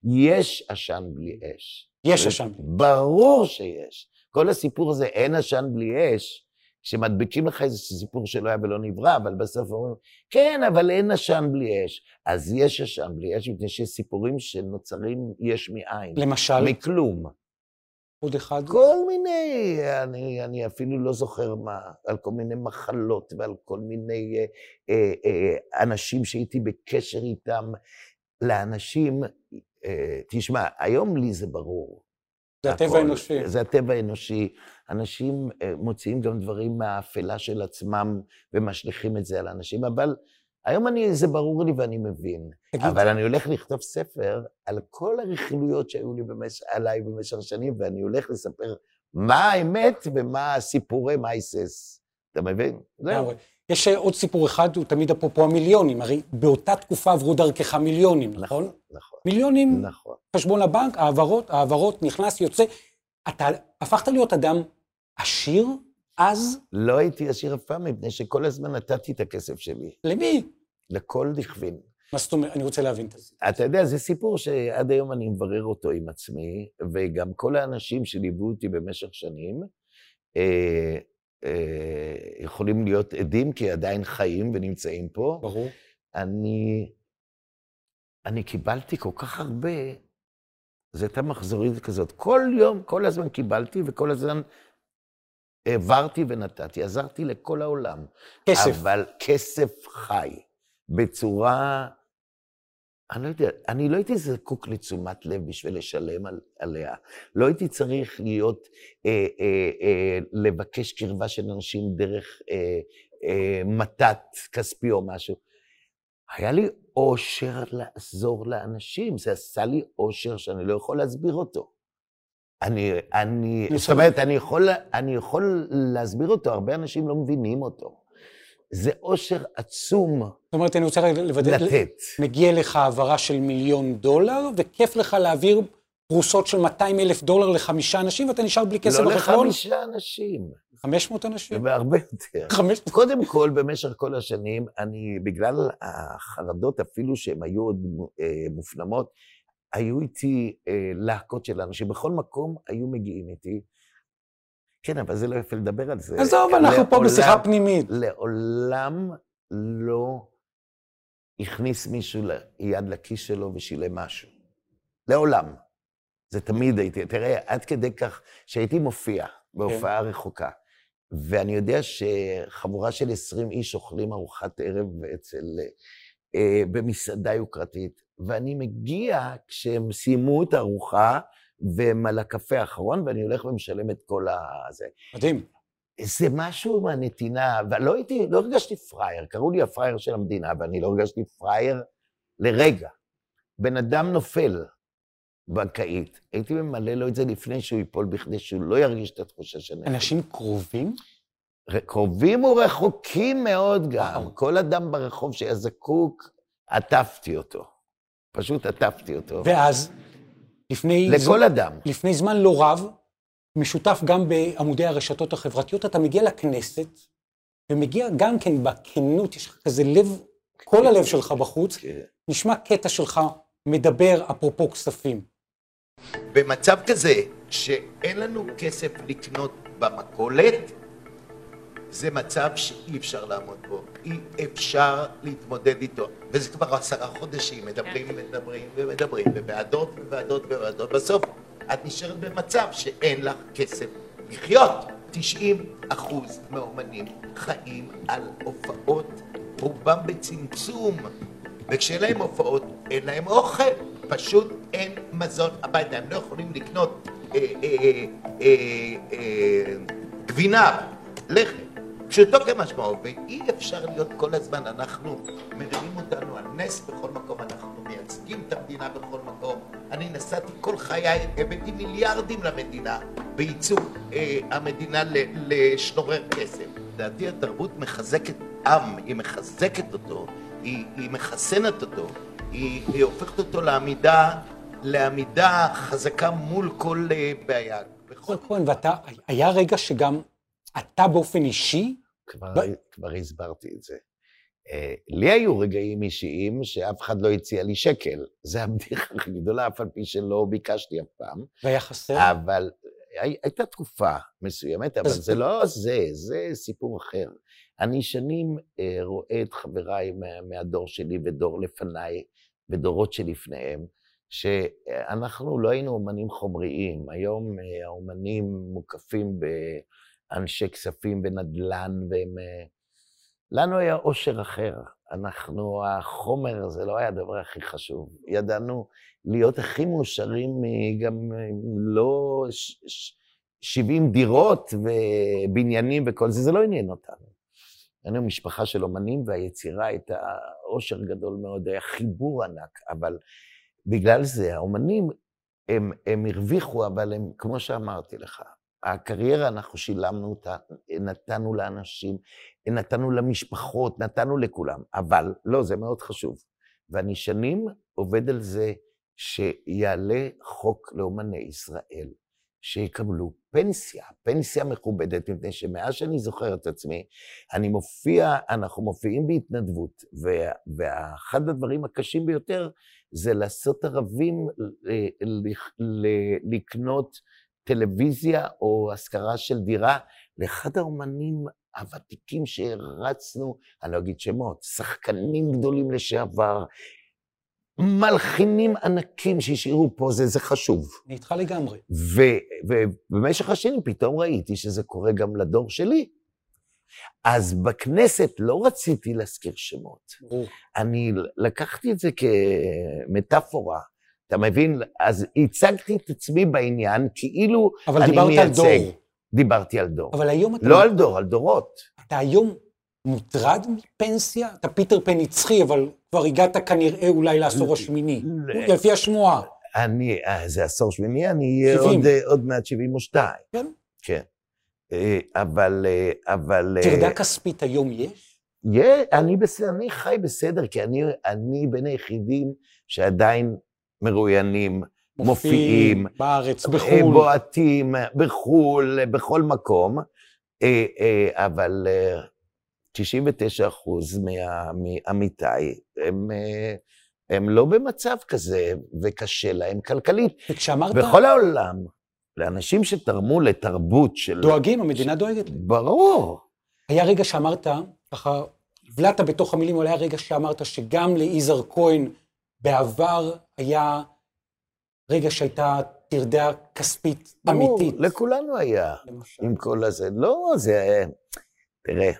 יש עשן בלי אש. יש עשן. ברור שיש. כל הסיפור הזה, אין עשן בלי אש, כשמדביקים לך איזה סיפור שלא היה ולא נברא, אבל בסוף אומרים, כן, אבל אין עשן בלי אש. אז יש עשן בלי אש, מפני שיש סיפורים שנוצרים יש מאין. למשל? מכלום. עוד אחד? כל מיני, אני, אני אפילו לא זוכר מה, על כל מיני מחלות ועל כל מיני אה, אה, אה, אנשים שהייתי בקשר איתם. לאנשים, אה, תשמע, היום לי זה ברור. זה הטבע האנושי. זה הטבע האנושי. אנשים אה, מוציאים גם דברים מהאפלה של עצמם ומשליכים את זה על אנשים, אבל היום אני, זה ברור לי ואני מבין. תגיד. אבל אני הולך לכתוב ספר על כל הרכילויות שהיו לי במש... עליי במשך שנים, ואני הולך לספר מה האמת ומה הסיפורי מייסס. אתה מבין? זהו. יש עוד סיפור אחד, הוא תמיד אפרופו המיליונים, הרי באותה תקופה עברו דרכך מיליונים, נכון? נכון. נכון. מיליונים, נכון. חשבון הבנק, העברות, העברות, נכנס, יוצא. אתה הפכת להיות אדם עשיר אז? לא הייתי עשיר אף פעם, מפני שכל הזמן נתתי את הכסף שלי. למי? לכל דכפין. מה זאת אומרת? אני רוצה להבין את זה. אתה יודע, זה סיפור שעד היום אני מברר אותו עם עצמי, וגם כל האנשים שליוו אותי במשך שנים, אה, אה, יכולים להיות עדים, כי עדיין חיים ונמצאים פה. ברור. אני, אני קיבלתי כל כך הרבה, זו הייתה מחזורית כזאת. כל יום, כל הזמן קיבלתי, וכל הזמן העברתי ונתתי, עזרתי לכל העולם. כסף. אבל כסף חי, בצורה... אני לא יודע, אני לא הייתי זקוק לתשומת לב בשביל לשלם על, עליה. לא הייתי צריך להיות, אה, אה, אה, לבקש קרבה של אנשים דרך אה, אה, מתת כספי או משהו. היה לי אושר לעזור לאנשים, זה עשה לי אושר שאני לא יכול להסביר אותו. אני, אני, זאת אומרת, אני יכול, אני יכול להסביר אותו, הרבה אנשים לא מבינים אותו. זה אושר עצום זאת אומרת, אני רוצה לוודא, לתת. מגיע לך העברה של מיליון דולר, וכיף לך להעביר פרוסות של 200 אלף דולר לחמישה אנשים, ואתה נשאר בלי כסף לא בחשבון? לא לחמישה אנשים. 500 אנשים? והרבה יותר. 500? קודם כל, במשך כל השנים, אני, בגלל החרדות, אפילו שהן היו עוד אה, מופנמות, היו איתי אה, להקות של אנשים. בכל מקום היו מגיעים איתי. כן, אבל זה לא יפה לדבר על זה. עזוב, אנחנו פה בשיחה פנימית. לעולם לא הכניס מישהו יד לכיס שלו ושילם משהו. לעולם. זה תמיד הייתי, תראה, עד כדי כך שהייתי מופיע בהופעה כן. רחוקה, ואני יודע שחבורה של 20 איש אוכלים ארוחת ערב אצל, אה, במסעדה יוקרתית, ואני מגיע כשהם סיימו את הארוחה, והם על הקפה האחרון, ואני הולך ומשלם את כל הזה. מדהים. זה משהו מהנתינה, ולא הייתי, לא הרגשתי פראייר, קראו לי הפראייר של המדינה, ואני לא הרגשתי פראייר לרגע. בן אדם נופל בנקאית, הייתי ממלא לו את זה לפני שהוא ייפול, בכדי שהוא לא ירגיש את התחושה של נפל. אנשים קרובים? קרובים ורחוקים מאוד גם. וואו. כל אדם ברחוב שהיה זקוק, עטפתי אותו. פשוט עטפתי אותו. ואז, לפני... לכל אדם. לפני זמן לא רב, משותף גם בעמודי הרשתות החברתיות, אתה מגיע לכנסת, ומגיע גם כן בכנות, יש לך כזה לב, כל הלב שלך בחוץ, כן. נשמע קטע שלך מדבר אפרופו כספים. במצב כזה, שאין לנו כסף לקנות במכולת, זה מצב שאי אפשר לעמוד בו, אי אפשר להתמודד איתו. וזה כבר עשרה חודשים, מדברים ומדברים ומדברים, וועדות וועדות וועדות. בסוף את נשארת במצב שאין לך כסף לחיות. 90 אחוז מהאומנים חיים על הופעות, רובם בצמצום, וכשאין להם הופעות, אין להם אוכל. פשוט אין מזון הביתה, הם לא יכולים לקנות אה, אה, אה, אה, אה, גבינה, לחם, פשוטו כמשמעו, ואי אפשר להיות כל הזמן, אנחנו מרימים אותנו על נס בכל מקום, אנחנו מייצגים את המדינה בכל מקום. אני נסעתי כל חיי, הבאתי מיליארדים למדינה בייצוג אה, המדינה לשנורר כסף. לדעתי התרבות מחזקת עם, היא מחזקת אותו, היא, היא מחסנת אותו, היא, היא הופכת אותו לעמידה, לעמידה חזקה מול כל אה, בעיה. בכל כהן, ואתה, היה רגע שגם אתה באופן אישי, כבר, ב- כבר הסברתי את זה. אה, לי היו רגעים אישיים שאף אחד לא הציע לי שקל. זו הבדיחה הכי גדולה, אף על פי שלא ביקשתי אף פעם. והיה חסר, אבל הי- הייתה תקופה מסוימת, אבל זה לא זה, זה סיפור אחר. אני שנים אה, רואה את חבריי מה- מהדור שלי ודור לפניי, ודורות שלפניהם, שאנחנו לא היינו אומנים חומריים. היום אה, האומנים מוקפים באנשי כספים ונדל"ן, והם... אה, לנו היה אושר אחר. אנחנו, החומר זה לא היה הדבר הכי חשוב. ידענו להיות הכי מאושרים מ- גם אם לא ש- ש- 70 דירות ובניינים וכל זה, זה לא עניין אותנו. היינו משפחה של אומנים והיצירה הייתה אושר גדול מאוד, היה חיבור ענק, אבל בגלל זה האומנים, הם, הם הרוויחו, אבל הם, כמו שאמרתי לך, הקריירה, אנחנו שילמנו אותה, נתנו לאנשים, נתנו למשפחות, נתנו לכולם, אבל לא, זה מאוד חשוב. ואני שנים עובד על זה שיעלה חוק לאומני ישראל, שיקבלו פנסיה, פנסיה מכובדת, מפני שמאז שאני זוכר את עצמי, אני מופיע, אנחנו מופיעים בהתנדבות, ואחד הדברים הקשים ביותר זה לעשות ערבים ל- ל- לקנות טלוויזיה או השכרה של דירה לאחד האומנים הוותיקים שהרצנו, אני לא אגיד שמות, שחקנים גדולים לשעבר, מלחינים ענקים שהשאירו פה, זה, זה חשוב. אני איתך לגמרי. ובמשך השנים פתאום ראיתי שזה קורה גם לדור שלי. אז בכנסת לא רציתי להזכיר שמות. אני לקחתי את זה כמטאפורה, אתה מבין? אז הצגתי את עצמי בעניין כאילו אבל אני דיברת על מייצג. דור. דיברתי על דור. אבל היום אתה, לא על דור, על דורות. אתה היום מוטרד מפנסיה? אתה פיטר פן נצחי, אבל כבר הגעת כנראה אולי לעשור השמיני. לפי השמועה. אני, אה, זה עשור שמיני, אני אהיה 70. עוד, אה, עוד מעט 72. כן. כן. אה, אבל, אבל... טרדה כספית היום יש? יה, אני, חי בסדר, כי אני, אני בין היחידים שעדיין מרואיינים, מופיעים, בארץ, אה, בחו"ל. בועטים, בחו"ל, בכל מקום, אה, אה, אבל אה, 99 אחוז מעמיתיי, הם, אה, הם לא במצב כזה, וקשה להם כלכלית. וכשאמרת, בכל העולם, לאנשים שתרמו לתרבות של... דואגים, המדינה דואגת. ברור. היה רגע שאמרת, ככה, הבלעת בתוך המילים, אבל היה רגע שאמרת שגם ליזהר כהן בעבר היה רגע שהייתה טרדה כספית ברור, אמיתית. לכולנו היה, למשל. עם כל הזה. לא, זה... תראה,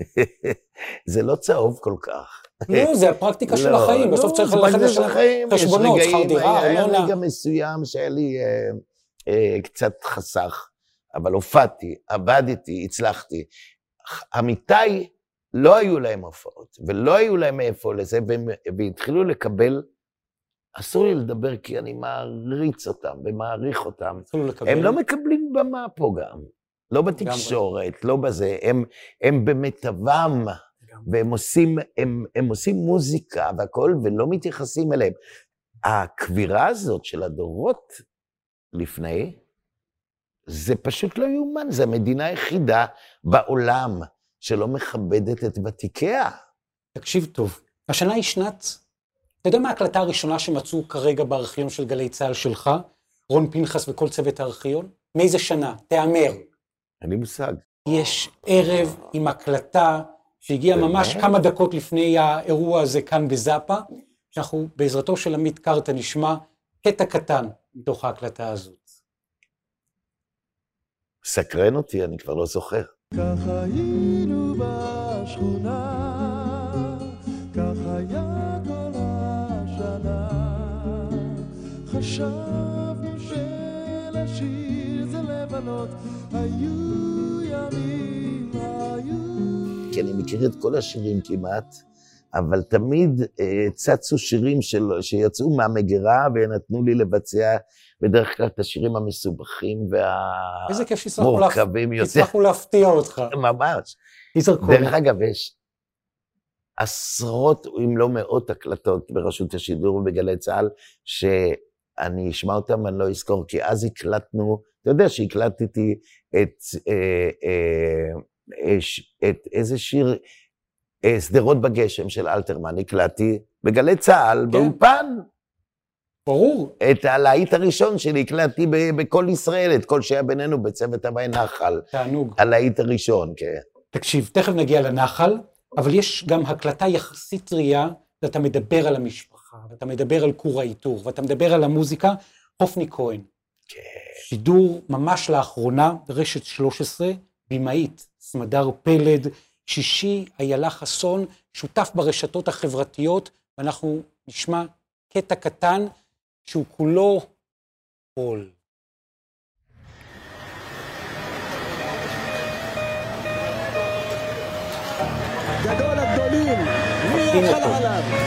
זה לא צהוב כל כך. לא, זה הפרקטיקה של לא, החיים, לא, בסוף צריך ללכת יש חשבונות, שכר דירה, היה ארנונה. רגע מסוים שהיה לי אה, אה, קצת חסך, אבל הופעתי, עבדתי, הצלחתי. עמיתיי, לא היו להם הופעות, ולא היו להם מאיפה לזה, והם, והתחילו לקבל, אסור לי לדבר כי אני מעריץ אותם ומעריך אותם. הם לא מקבלים במה פה גם. לא בתקשורת, לא בזה, הם, הם במיטבם, והם עושים, הם, הם עושים מוזיקה והכול, ולא מתייחסים אליהם. הקבירה הזאת של הדורות לפני, זה פשוט לא יאומן, זו המדינה היחידה בעולם שלא מכבדת את ותיקיה. תקשיב טוב, השנה היא שנת, אתה יודע מה ההקלטה הראשונה שמצאו כרגע בארכיון של גלי צה"ל שלך? רון פנחס וכל צוות הארכיון? מאיזה שנה? תהמר. אין לי מושג. יש ערב עם הקלטה שהגיעה? ממש כמה דקות לפני האירוע הזה כאן בזאפה, שאנחנו בעזרתו של עמית קרטה נשמע קטע קטן מתוך ההקלטה הזאת. סקרן אותי, אני כבר לא זוכר. כך היינו בשכונה, חשבנו שלשיר זה לבלות, היו ימים, היו... כי אני מכיר את כל השירים כמעט, אבל תמיד אה, צצו שירים של, שיצאו מהמגירה ונתנו לי לבצע בדרך כלל את השירים המסובכים איזה כיף שהצלחנו להפ- והמורכבים יותר. הצלחנו להפתיע אותך. ממש. דרך אגב, יש עשרות, אם לא מאות הקלטות ברשות השידור ובגלי צה"ל, שאני אשמע אותם, אני לא אזכור, כי אז הקלטנו, אתה יודע שהקלטתי את, אה, אה, אה, את איזה שיר, אה, שדרות בגשם של אלתרמן, הקלטתי בגלי צה"ל, כן. באולפן. ברור. את הלהיט הראשון שלי הקלטתי ב"קול ישראל", את כל שהיה בינינו בצוות הווי נחל. תענוג. הלהיט הראשון, כן. תקשיב, תכף נגיע לנחל, אבל יש גם הקלטה יחסית טריה, ואתה מדבר על המשפחה, ואתה מדבר על כור ההיתוך, ואתה מדבר על המוזיקה, חופני כהן. כן. שידור ממש לאחרונה, רשת 13, במאית, סמדר פלד, שישי, איילה חסון, שותף ברשתות החברתיות, ואנחנו נשמע קטע קטן שהוא כולו קול. גדול הגדולים, מי יכל אותו. עליו?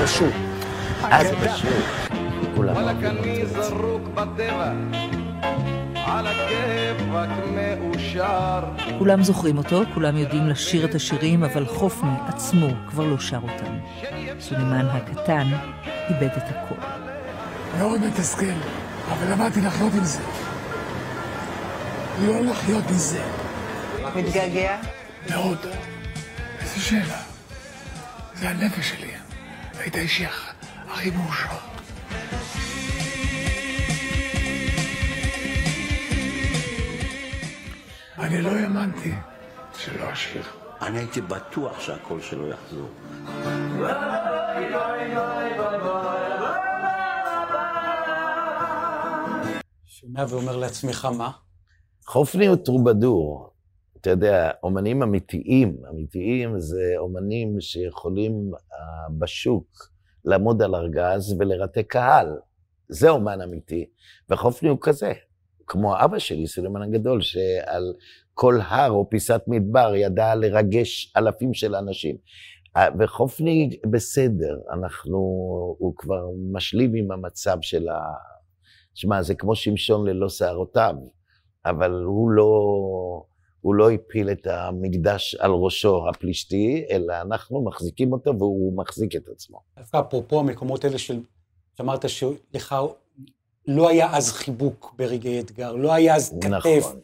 ורשות. אז פשוט, כולם אוהבים אני אותו. זרוק בטבע, על הכיפאק מאושר. כולם זוכרים אותו, כולם יודעים לשיר את השירים, אבל חופני עצמו כבר לא שר אותם. סולימאן הקטן איבד את הקול. מאוד מתסכל, אבל למדתי לחיות עם זה. לא לחיות מזה. מתגעגע? מאוד. איזה שאלה. זה הנפש שלי. היית האישי הכ- הכי מאושר. אני לא האמנתי שלא אשיר. אני הייתי בטוח שהקול שלו יחזור. שומע ואומר לעצמך מה? חופני הוא טרובדור. אתה יודע, אומנים אמיתיים, אמיתיים זה אומנים שיכולים uh, בשוק לעמוד על ארגז ולרתק קהל. זה אומן אמיתי, וחופני הוא כזה. כמו אבא שלי, סולימן הגדול, שעל כל הר או פיסת מדבר ידע לרגש אלפים של אנשים. אה, וחופני בסדר, אנחנו, הוא כבר משלים עם המצב של ה... שמע, זה כמו שמשון ללא שערותיו, אבל הוא לא, הוא לא הפיל את המקדש על ראשו הפלישתי, אלא אנחנו מחזיקים אותו והוא מחזיק את עצמו. דווקא אפרופו המקומות האלה של, שאמרת שלך לא היה אז חיבוק ברגעי אתגר, לא היה אז כתף. נכון.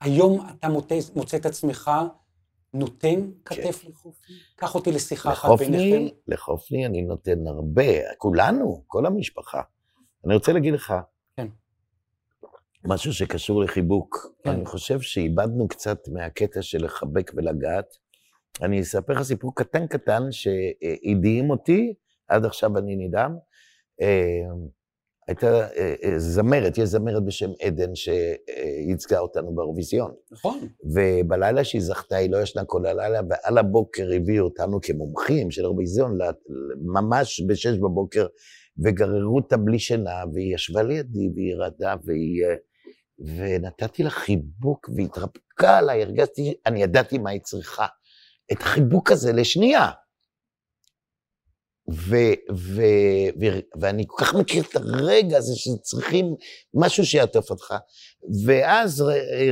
היום אתה מוצא, מוצא את עצמך נותן כתף לחופני? קח אותי לשיחה אחת ביניכם. לחופני, אני נותן הרבה, כולנו, כל המשפחה. אני רוצה להגיד לך, כן. משהו שקשור לחיבוק. כן. אני חושב שאיבדנו קצת מהקטע של לחבק ולגעת. אני אספר לך סיפור קטן קטן שהדהים אותי, עד עכשיו אני נדהם. אה, הייתה אה, אה, זמרת, יש זמרת בשם עדן שייצגה אותנו באירוויזיון. נכון. ובלילה שהיא זכתה, היא לא ישנה כל הלילה, ועל הבוקר הביאו אותנו כמומחים של אירוויזיון, ממש בשש בבוקר, וגררו אותה בלי שינה, והיא ישבה לידי, והיא רעדה, והיא... ונתתי לה חיבוק, והיא התרפקה עליי, הרגשתי, אני ידעתי מה היא צריכה. את החיבוק הזה לשנייה. ו, ו, ו, ואני כל כך מכיר את הרגע הזה שצריכים משהו שיעטוף אותך. ואז ר,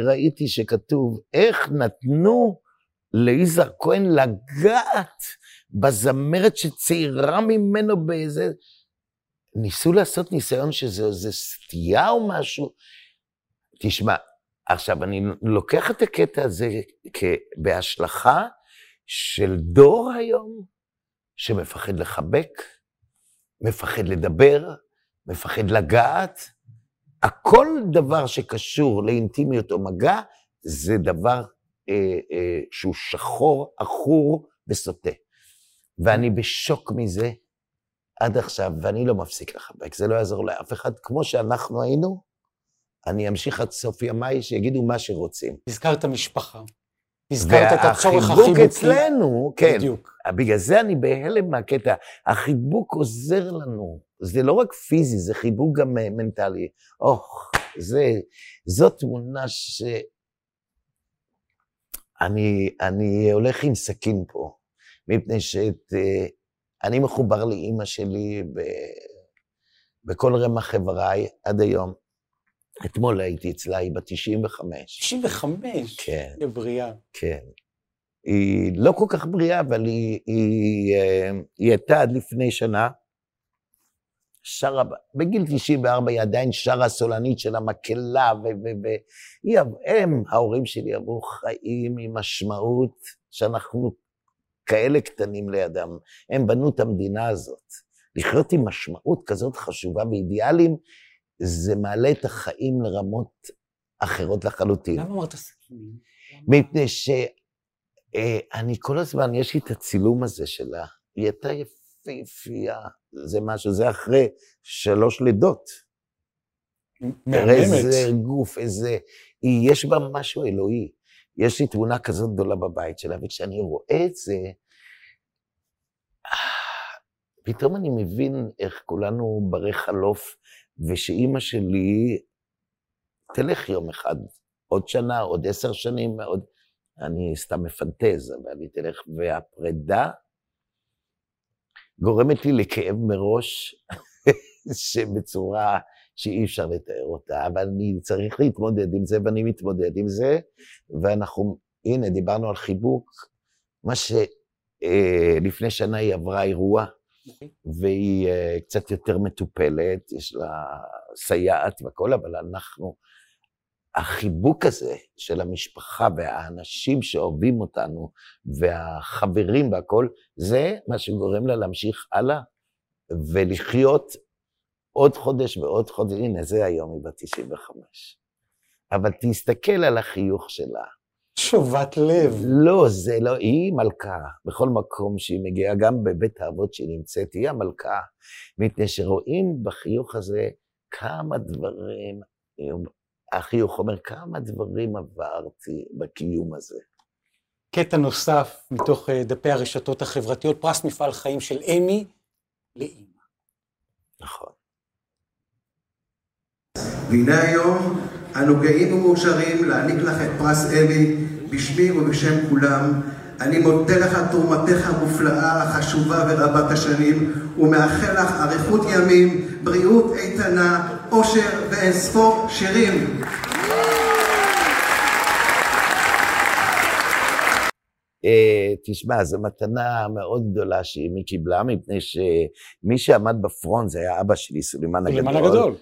ראיתי שכתוב, איך נתנו ליזהר כהן לגעת בזמרת שצעירה ממנו באיזה... ניסו לעשות ניסיון שזה סטייה או משהו. תשמע, עכשיו, אני לוקח את הקטע הזה בהשלכה של דור היום, שמפחד לחבק, מפחד לדבר, מפחד לגעת. הכל דבר שקשור לאינטימיות או מגע, זה דבר אה, אה, שהוא שחור, עכור וסוטה. ואני בשוק מזה עד עכשיו, ואני לא מפסיק לחבק, זה לא יעזור לאף אחד. כמו שאנחנו היינו, אני אמשיך עד סוף ימיי, שיגידו מה שרוצים. הזכרת משפחה. הזכרת את הצורך והחיבוק החיבוקי. אצלנו, כן. בדיוק. בגלל זה אני בהלם מהקטע. החיבוק עוזר לנו. זה לא רק פיזי, זה חיבוק גם אה, מנטלי. אוח, זה, זו תמונה ש... אני, אני הולך עם סכין פה, מפני שאת... אה, אני מחובר לאימא שלי ב, בכל רמ"ח איבריי עד היום. אתמול הייתי אצלה, היא בת 95. 95? כן. היא בריאה. כן. היא לא כל כך בריאה, אבל היא, היא, אה, היא הייתה עד לפני שנה, שרה, בגיל 94 היא עדיין שרה סולנית של המקהלה, והיא, הם, ההורים שלי, עברו חיים עם משמעות שאנחנו כאלה קטנים לידם. הם בנו את המדינה הזאת. לחיות עם משמעות כזאת חשובה ואידיאלים, זה מעלה את החיים לרמות אחרות לחלוטין. למה אמרת סכינים? מפני שאני כל הזמן, יש לי את הצילום הזה שלה. היא הייתה יפהפייה, זה משהו, זה אחרי שלוש לידות. מהממת. איזה גוף, איזה... יש בה משהו אלוהי. יש לי תמונה כזאת גדולה בבית שלה, וכשאני רואה את זה, פתאום אני מבין איך כולנו ברי חלוף, ושאימא שלי תלך יום אחד, עוד שנה, עוד עשר שנים, עוד... אני סתם מפנטז, אבל היא תלך, והפרידה גורמת לי לכאב מראש, שבצורה שאי אפשר לתאר אותה, אבל אני צריך להתמודד עם זה, ואני מתמודד עם זה, ואנחנו, הנה, דיברנו על חיבוק, מה שלפני שנה היא עברה אירוע, והיא uh, קצת יותר מטופלת, יש לה סייעת והכול, אבל אנחנו, החיבוק הזה של המשפחה והאנשים שאוהבים אותנו, והחברים והכול, זה מה שגורם לה להמשיך הלאה ולחיות עוד חודש ועוד חודש. הנה, זה היום, היא בת 95. אבל תסתכל על החיוך שלה. שובת לב. לא, זה לא, היא מלכה. בכל מקום שהיא מגיעה, גם בבית האבות שהיא נמצאת, היא המלכה. מפני שרואים בחיוך הזה כמה דברים, החיוך אומר, כמה דברים עברתי בקיום הזה. קטע נוסף מתוך אה, דפי הרשתות החברתיות, פרס מפעל חיים של אמי לאימא. נכון. והנה היום אנו גאים ומאושרים להעניק לך את פרס אמי בשמי ובשם כולם. אני מודה לך על תרומתך המופלאה, החשובה ורבת השנים, ומאחל לך אריכות ימים, בריאות איתנה, אושר ואינספור שירים. אה, תשמע, זו מתנה מאוד גדולה שאימי קיבלה, מפני שמי שעמד בפרונט זה היה אבא שלי, סולימן הגדול. סולימן הגדול.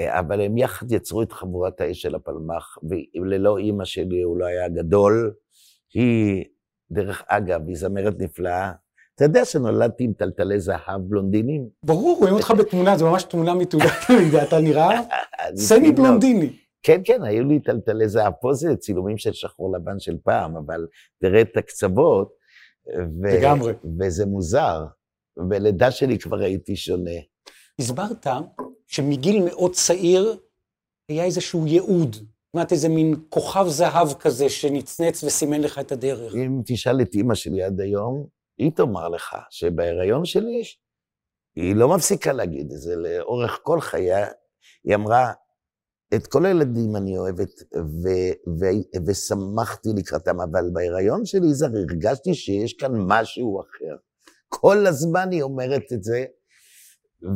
אה, אבל הם יחד יצרו את חבורת האש של הפלמ"ח, וללא אימא שלי הוא לא היה גדול. היא, דרך אגב, היא זמרת נפלאה. אתה יודע שנולדתי עם טלטלי זהב בלונדינים? ברור, רואים אותך בתמונה, זו ממש תמונה מתעודת לידה, אתה נראה סמי בלונדיני. כן, כן, היו לי טלטלי זהב. פה זה צילומים של שחור לבן של פעם, אבל תראה את הקצוות. ו- לגמרי. וזה מוזר. בלידה שלי כבר הייתי שונה. הסברת שמגיל מאוד צעיר היה איזשהו ייעוד, אומרת איזה מין כוכב זהב כזה שנצנץ וסימן לך את הדרך. אם תשאל את אימא שלי עד היום, היא תאמר לך שבהיריון שלי, היא לא מפסיקה להגיד את זה לאורך כל חייה. היא אמרה, את כל הילדים אני אוהבת, ו- ו- ושמחתי לקראתם, אבל בהיריון שלי, יזהר, הרגשתי שיש כאן משהו אחר. כל הזמן היא אומרת את זה,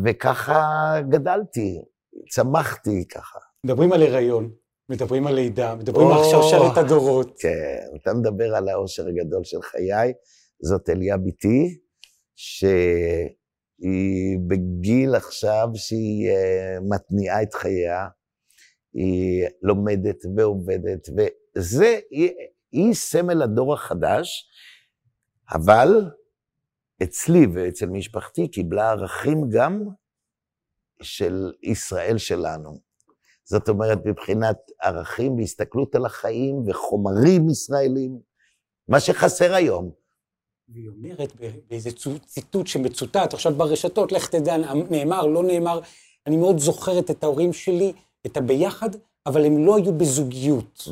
וככה גדלתי, צמחתי ככה. מדברים על הריון, מדברים על לידה, מדברים על שרשרת הדורות. כן, אתה מדבר על העושר הגדול של חיי, זאת אליה בתי, שהיא בגיל עכשיו שהיא אה, מתניעה את חייה, היא לומדת ועובדת, וזה, היא, היא סמל הדור החדש, אבל אצלי ואצל משפחתי קיבלה ערכים גם של ישראל שלנו. זאת אומרת, מבחינת ערכים והסתכלות על החיים וחומרים ישראלים, מה שחסר היום. והיא אומרת באיזה ציטוט שמצוטט עכשיו ברשתות, לך תדע, נאמר, לא נאמר, אני מאוד זוכרת את ההורים שלי, את הביחד, אבל הם לא היו בזוגיות.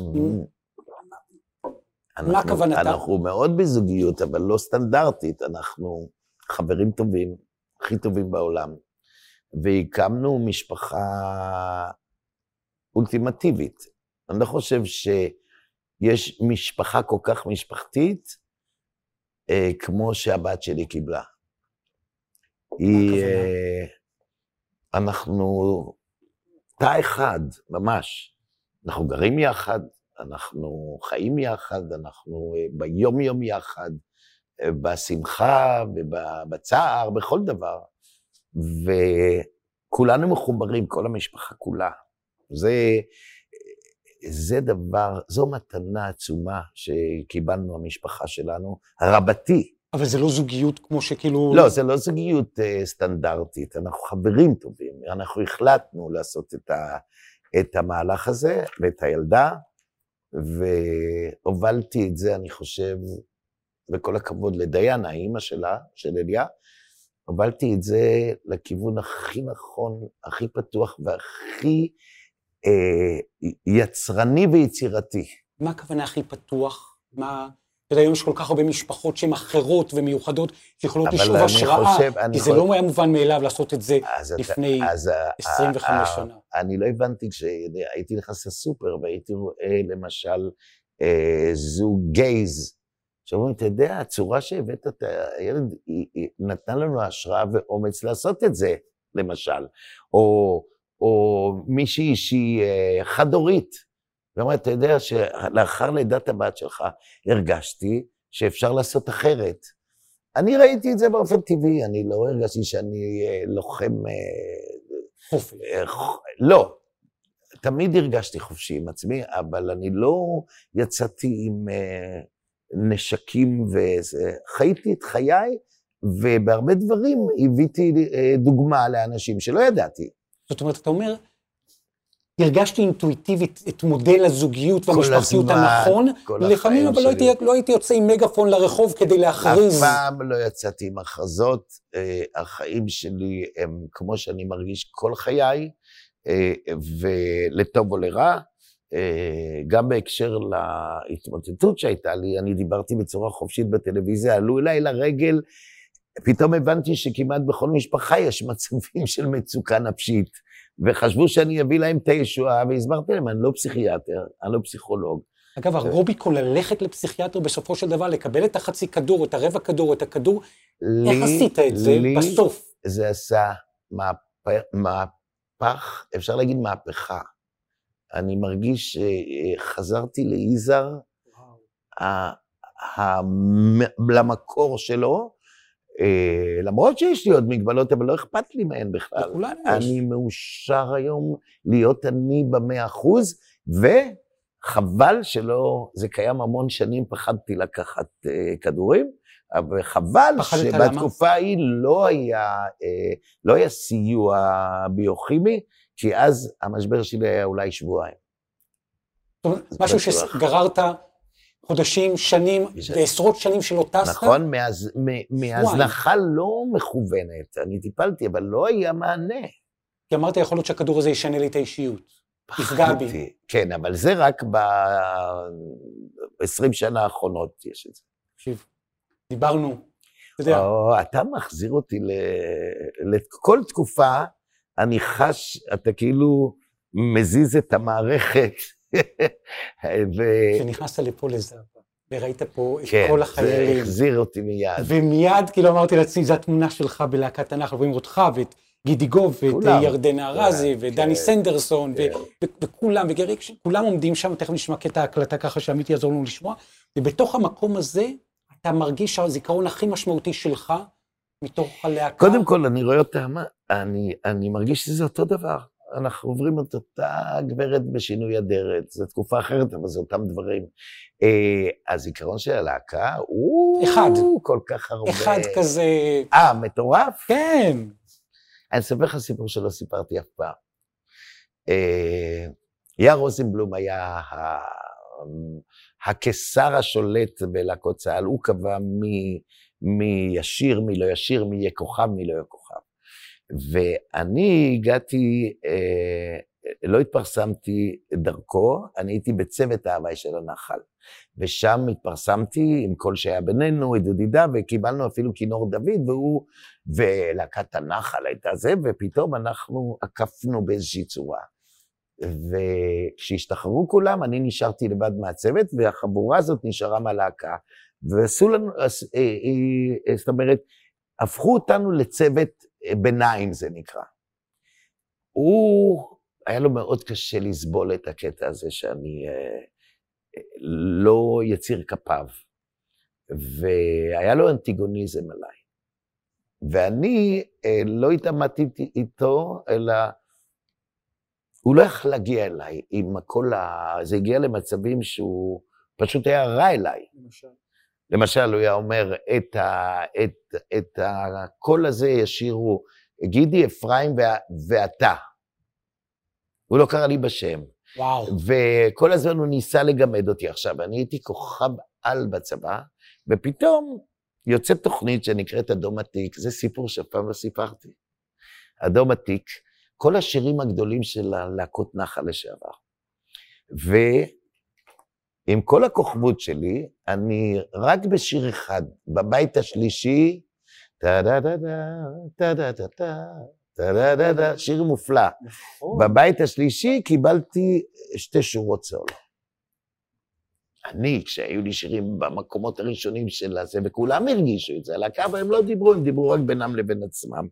מה כוונתה? אנחנו מאוד בזוגיות, אבל לא סטנדרטית, אנחנו חברים טובים, הכי טובים בעולם. והקמנו משפחה אולטימטיבית. אני לא חושב שיש משפחה כל כך משפחתית אה, כמו שהבת שלי קיבלה. היא... אה, אנחנו תא אחד, ממש. אנחנו גרים יחד, אנחנו חיים יחד, אנחנו אה, ביום-יום יחד, אה, בשמחה ובצער, בכל דבר. וכולנו מחוברים, כל המשפחה כולה. זה, זה דבר, זו מתנה עצומה שקיבלנו המשפחה שלנו, רבתי. אבל זה לא זוגיות כמו שכאילו... לא, זה לא זוגיות uh, סטנדרטית, אנחנו חברים טובים, אנחנו החלטנו לעשות את, ה, את המהלך הזה ואת הילדה, והובלתי את זה, אני חושב, וכל הכבוד לדיינה, האימא שלה, של אליה, הובלתי את זה לכיוון הכי נכון, הכי פתוח והכי אה, יצרני ויצירתי. מה הכוונה הכי פתוח? מה... אתה יודע, היום יש כל כך הרבה משפחות שהן אחרות ומיוחדות, שיכולות לשאוב השראה, כי זה. לא היה מובן מאליו לעשות את זה לפני אז, 25 אז, שנה. אני לא הבנתי כשהייתי נכנס לסופר והייתי רואה למשל אה, זוג גייז, שאומרים, אתה יודע, הצורה שהבאת את הילד, היא, נתנה לנו השראה ואומץ לעשות את זה, למשל. או, או מישהי שהיא אה, חד-הורית, ואומרת, אתה יודע שלאחר לידת הבת שלך הרגשתי שאפשר לעשות אחרת. אני ראיתי את זה באופן טבעי, אני לא הרגשתי שאני אה, לוחם... חופש. לא, תמיד הרגשתי חופשי עם עצמי, אבל אני לא יצאתי עם נשקים וזה. חייתי את חיי, ובהרבה דברים הבאתי דוגמה לאנשים שלא ידעתי. זאת אומרת, אתה אומר, הרגשתי אינטואיטיבית את מודל הזוגיות והמשפחתיות הנכון, לפעמים אבל לא הייתי, לא הייתי יוצא עם מגאפון לרחוב כדי להכריז. אף פעם לא יצאתי עם הכרזות, החיים שלי הם כמו שאני מרגיש כל חיי, ולטוב או לרע. גם בהקשר להתמוטטות שהייתה לי, אני דיברתי בצורה חופשית בטלוויזיה, עלו אליי לרגל, פתאום הבנתי שכמעט בכל משפחה יש מצבים של מצוקה נפשית, וחשבו שאני אביא להם את הישועה, והסברתי להם, אני לא פסיכיאטר, אני לא פסיכולוג. אגב, הרוביקו ללכת לפסיכיאטר בסופו של דבר, לקבל את החצי כדור, את הרבע כדור, את הכדור, לי, איך עשית את זה לי בסוף? זה עשה מהפך, מהפך, אפשר להגיד מהפכה. אני מרגיש שחזרתי ליזהר, למקור שלו, אה, למרות שיש לי עוד מגבלות, אבל לא אכפת לי מהן בכלל. אני מאושר היום להיות אני במאה אחוז, וחבל שלא, זה קיים המון שנים, פחדתי לקחת uh, כדורים, אבל חבל שבתקופה ההיא לא היה, uh, לא היה סיוע ביוכימי, כי אז המשבר שלי היה אולי שבועיים. משהו שגררת חודשים, שנים, ועשרות שנים שלא טסת. נכון, מאז- מ- מהזנחה לא מכוונת. אני טיפלתי, אבל לא היה מענה. כי אמרת, יכול להיות שהכדור הזה ישנה לי את האישיות. יפגע בי. כן, אבל זה רק ב-20 שנה האחרונות יש את זה. תקשיב, דיברנו, אתה יודע, או, אתה מחזיר אותי ל- לכל תקופה, אני חש, אתה כאילו מזיז את המערכת. ו- כשנכנסת לפה לזאפה, וראית פה את כן, כל זה החיילים, החזיר אותי מיד. ומיד כאילו אמרתי לעצמי, זו התמונה שלך בלהקת הנחל, רואים אותך ואת גידי גוב, ואת כולם. ירדנה ארזי, כן, ודני כן, סנדרסון, כן. ו- וכולם, וגריק, כולם עומדים שם, תכף נשמע קטע הקלטה ככה שעמית יעזור לנו לשמוע, ובתוך המקום הזה, אתה מרגיש שהזיכרון הכי משמעותי שלך, מתוך הלהקה. קודם כל, אני רואה אותם, אני, אני מרגיש שזה אותו דבר. אנחנו עוברים את אותה גברת בשינוי אדרת, זו תקופה אחרת, אבל זה אותם דברים. אה, הזיכרון של הלהקה הוא אחד. כל כך הרבה. אחד כזה, אה, מטורף? כן, אני אספר לך סיפור שלא סיפרתי אף פעם. אה, יאיר רוזנבלום היה ה- הקיסר השולט בלהקות צה"ל, הוא קבע מי, מי ישיר, מי לא ישיר, מי יהיה כוכב, מי לא יהיה כוכב. ואני הגעתי, אה, לא התפרסמתי דרכו, אני הייתי בצוות ההוואי של הנחל. ושם התפרסמתי עם כל שהיה בינינו, את ידידה, וקיבלנו אפילו כינור דוד, והוא, ולהקת הנחל הייתה זה, ופתאום אנחנו עקפנו באיזושהי צורה. וכשהשתחררו כולם, אני נשארתי לבד מהצוות, והחבורה הזאת נשארה מהלהקה. ועשו לנו, אה, אה, זאת אומרת, הפכו אותנו לצוות ביניים, זה נקרא. הוא, היה לו מאוד קשה לסבול את הקטע הזה שאני אה, לא יציר כפיו, והיה לו אנטיגוניזם עליי. ואני אה, לא התעמתתי איתו, אלא הוא לא יכול להגיע אליי עם כל ה... זה הגיע למצבים שהוא פשוט היה רע אליי. למשל, הוא היה אומר, את, ה, את, את הקול הזה ישירו גידי, אפרים וה, ואתה. הוא לא קרא לי בשם. וואו, וכל הזמן הוא ניסה לגמד אותי. עכשיו, אני הייתי כוכב על בצבא, ופתאום יוצאת תוכנית שנקראת אדום עתיק, זה סיפור שאף פעם לא סיפרתי. אדום עתיק, כל השירים הגדולים של הלהקות נחל לשעבר. ועם כל הכוכבות שלי, אני רק בשיר אחד, בבית השלישי, טה-דה-דה-דה, טה-דה-דה-דה, טה-דה-דה-דה, שיר מופלא. בבית השלישי קיבלתי שתי שורות סולו. אני, כשהיו לי שירים במקומות הראשונים של הזה, וכולם הרגישו את זה, על הקו הם לא דיברו, הם דיברו רק בינם לבין עצמם.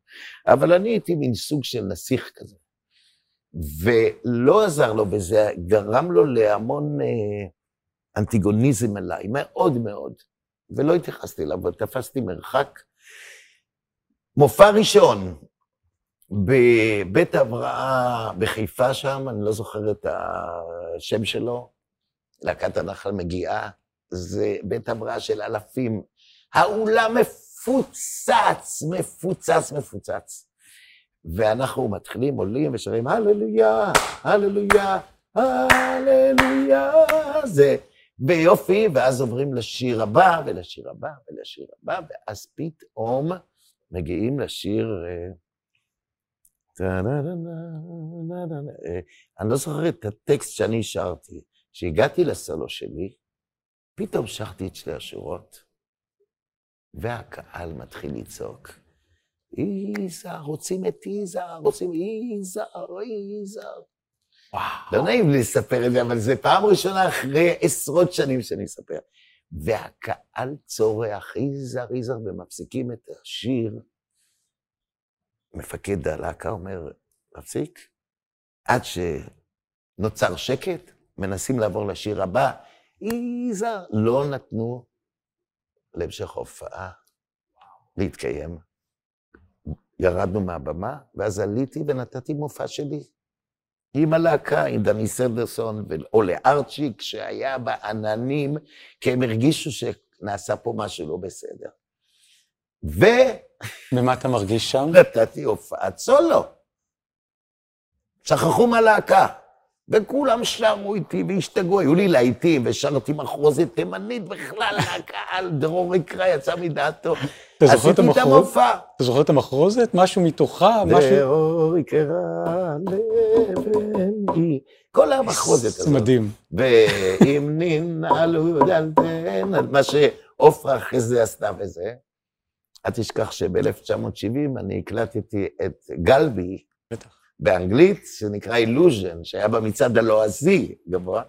אבל אני הייתי מין סוג של נסיך כזה. ולא עזר לו, וזה גרם לו להמון אה, אנטיגוניזם עליי, מאוד מאוד. ולא התייחסתי אליו, אבל תפסתי מרחק. מופע ראשון, בבית הבראה בחיפה שם, אני לא זוכר את השם שלו, להקת הנחל מגיעה, זה בית הבראה של אלפים. האולם מפוצץ, מפוצץ, מפוצץ. ואנחנו מתחילים, עולים ושרים הללויה, הללויה, הללויה, זה ביופי, ואז עוברים לשיר הבא, ולשיר הבא, ולשיר הבא, ואז פתאום מגיעים לשיר... אה, אני לא זוכר את הטקסט שאני שרתי. כשהגעתי לסולו שלי, פתאום שרתי את שתי השורות, והקהל מתחיל לצעוק, יזהר, רוצים את יזהר, רוצים יזהר, יזהר. לא נעים לי לספר את זה, אבל זו פעם ראשונה אחרי עשרות שנים שאני אספר. והקהל צורח, יזהר, יזהר, ומפסיקים את השיר. מפקד הלהקה אומר, מפסיק? עד שנוצר שקט, מנסים לעבור לשיר הבא, יזהר, לא נתנו להמשך ההופעה להתקיים. ירדנו מהבמה, ואז עליתי ונתתי מופע שלי. עם הלהקה, עם דני סנדרסון, או לארצ'יק, שהיה בעננים, כי הם הרגישו שנעשה פה משהו לא בסדר. ו... ומה אתה מרגיש שם? נתתי הופעת סולו. שכחו מהלהקה. וכולם שרו איתי והשתגעו, היו לי להיטים, ושרתי מחרוזת תימנית בכלל, הקהל, דרור יקרא יצא מדעתו. אתה זוכר את עשיתי את המחרוז? המופע. אתה זוכר את המחרוזת? משהו מתוכה? משהו... דרור יקרא לבני. כל המחרוזת הזאת. מדהים. ואם ננעלו דלתן, מה שעופרה אחרי זה עשתה וזה. אל תשכח שב-1970 אני הקלטתי את גלבי, באנגלית, שנקרא אילוז'ן, שהיה במצעד הלועזי גבוה,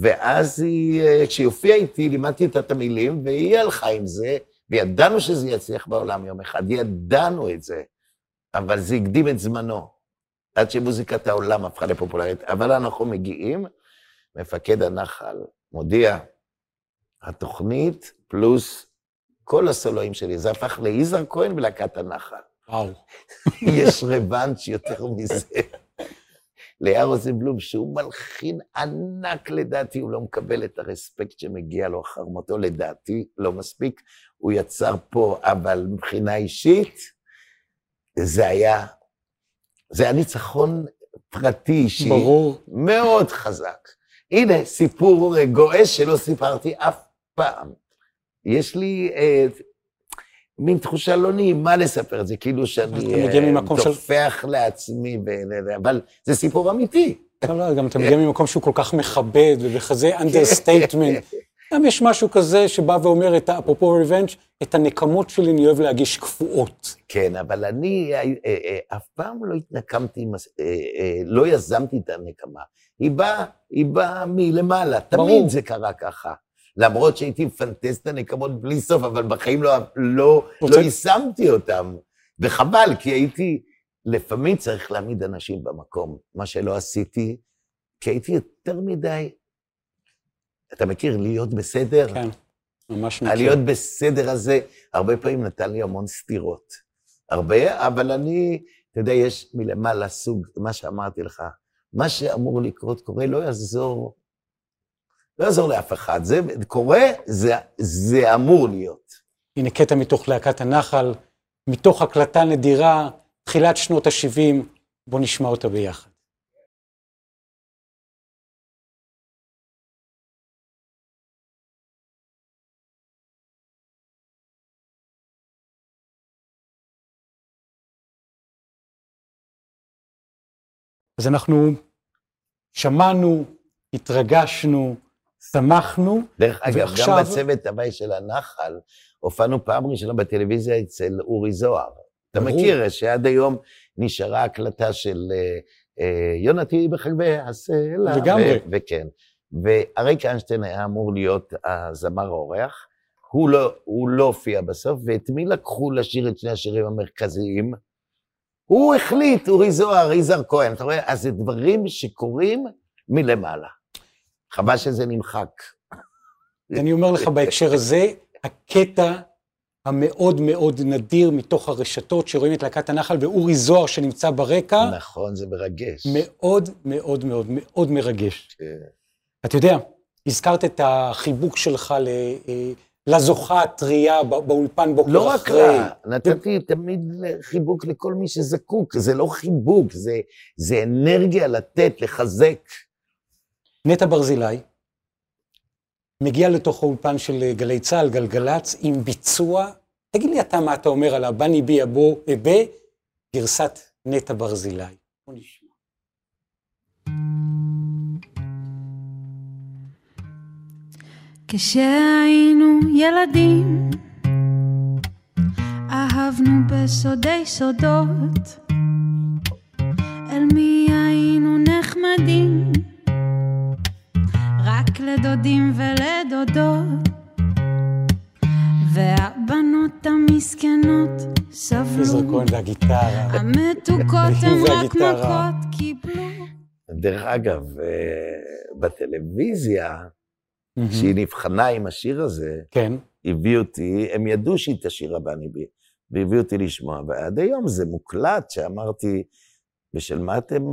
ואז היא, אה, כשהיא הופיעה איתי, לימדתי אותה את המילים, והיא הלכה עם זה, וידענו שזה יצליח בעולם יום אחד, ידענו את זה, אבל זה הקדים את זמנו, עד שמוזיקת העולם הפכה לפופולרית. אבל אנחנו מגיעים, מפקד הנחל מודיע, התוכנית פלוס כל הסולואים שלי, זה הפך ליזהר כהן ולהקת הנחל. וואו. יש רבנץ' יותר מזה. ליאר רוזנבלום, שהוא מלחין ענק לדעתי, הוא לא מקבל את הרספקט שמגיע לו אחר מותו, לדעתי, לא מספיק. הוא יצר פה, אבל מבחינה אישית, זה היה, זה היה ניצחון פרטי אישי. ברור. מאוד חזק. הנה, סיפור גועש שלא סיפרתי אף פעם. יש לי אה, מין תחושה לא נעימה לספר את זה, כאילו שאני טופח לעצמי, ב- אבל זה סיפור אמיתי. לא, לא, גם אתה מגיע ממקום שהוא כל כך מכבד, ובכזה understatement. גם יש משהו כזה שבא ואומר, את אפרופו ריבנג', את הנקמות שלי אני אוהב להגיש קפואות. כן, אבל אני אה, אה, אה, אף פעם לא התנקמתי, אה, אה, לא יזמתי את הנקמה. היא באה, היא באה מלמעלה, תמיד. זה קרה ככה. למרות שהייתי מפנטז את הנקמות בלי סוף, אבל בחיים לא, לא, רוצה- לא יישמתי אותם. וחבל, כי הייתי, לפעמים צריך להעמיד אנשים במקום, מה שלא עשיתי, כי הייתי יותר מדי, אתה מכיר, להיות בסדר? כן, ממש מכיר. הלהיות בסדר הזה, הרבה פעמים נתן לי המון סתירות. הרבה, אבל אני, אתה יודע, יש מלמעלה סוג, מה שאמרתי לך, מה שאמור לקרות קורה, לא יעזור, לא יעזור לאף אחד. זה קורה, זה, זה אמור להיות. הנה קטע מתוך להקת הנחל, מתוך הקלטה נדירה, תחילת שנות ה-70, בוא נשמע אותה ביחד. אז אנחנו שמענו, התרגשנו, שמחנו, דרך אגב, ועכשיו- גם בצוות הוואי של הנחל, הופענו פעם ראשונה בטלוויזיה אצל אורי זוהר. אתה. מכיר, שעד היום נשארה הקלטה של אה, אה, יונתי בחגבי הסלע. לגמרי. ו- וכן. ואריק איינשטיין היה אמור להיות הזמר האורח. הוא לא, הוא לא הופיע בסוף, ואת מי לקחו לשיר את שני השירים המרכזיים? הוא החליט, אורי זוהר, יזהר כהן, אתה רואה? אז זה דברים שקורים מלמעלה. חבל שזה נמחק. אני אומר לך בהקשר הזה, הקטע המאוד מאוד נדיר מתוך הרשתות שרואים את להקת הנחל ואורי זוהר שנמצא ברקע, נכון, זה מרגש. מאוד מאוד מאוד מאוד מרגש. כן. אתה יודע, הזכרת את החיבוק שלך ל, אה, לזוכה הטריה בא- באולפן בוקר לא רק אחרי. לה, נתתי תמיד חיבוק לכל מי שזקוק, זה לא חיבוק, זה, זה אנרגיה לתת, לחזק. נטע ברזילי מגיע לתוך האולפן של אה, גלי צה"ל, גלגלצ, עם ביצוע. תגיד לי אתה מה אתה אומר על הבני בי אבו אבה, גרסת נטע ברזילי. בוא נשמע. כשהיינו ילדים, אהבנו בסודי סודות, אל מי היינו נחמדים, לדודים ולדודות, והבנות המסכנות סבלו, כהן והגיטרה. המתוקות הן רק. מכות קיבלו. דרך אגב, אה, בטלוויזיה, כשהיא נבחנה עם השיר הזה, כן. הביאו אותי, הם ידעו שהיא תשאיר הבני בי, והביאו אותי לשמוע, ועד היום זה מוקלט, שאמרתי, בשל מה אתם,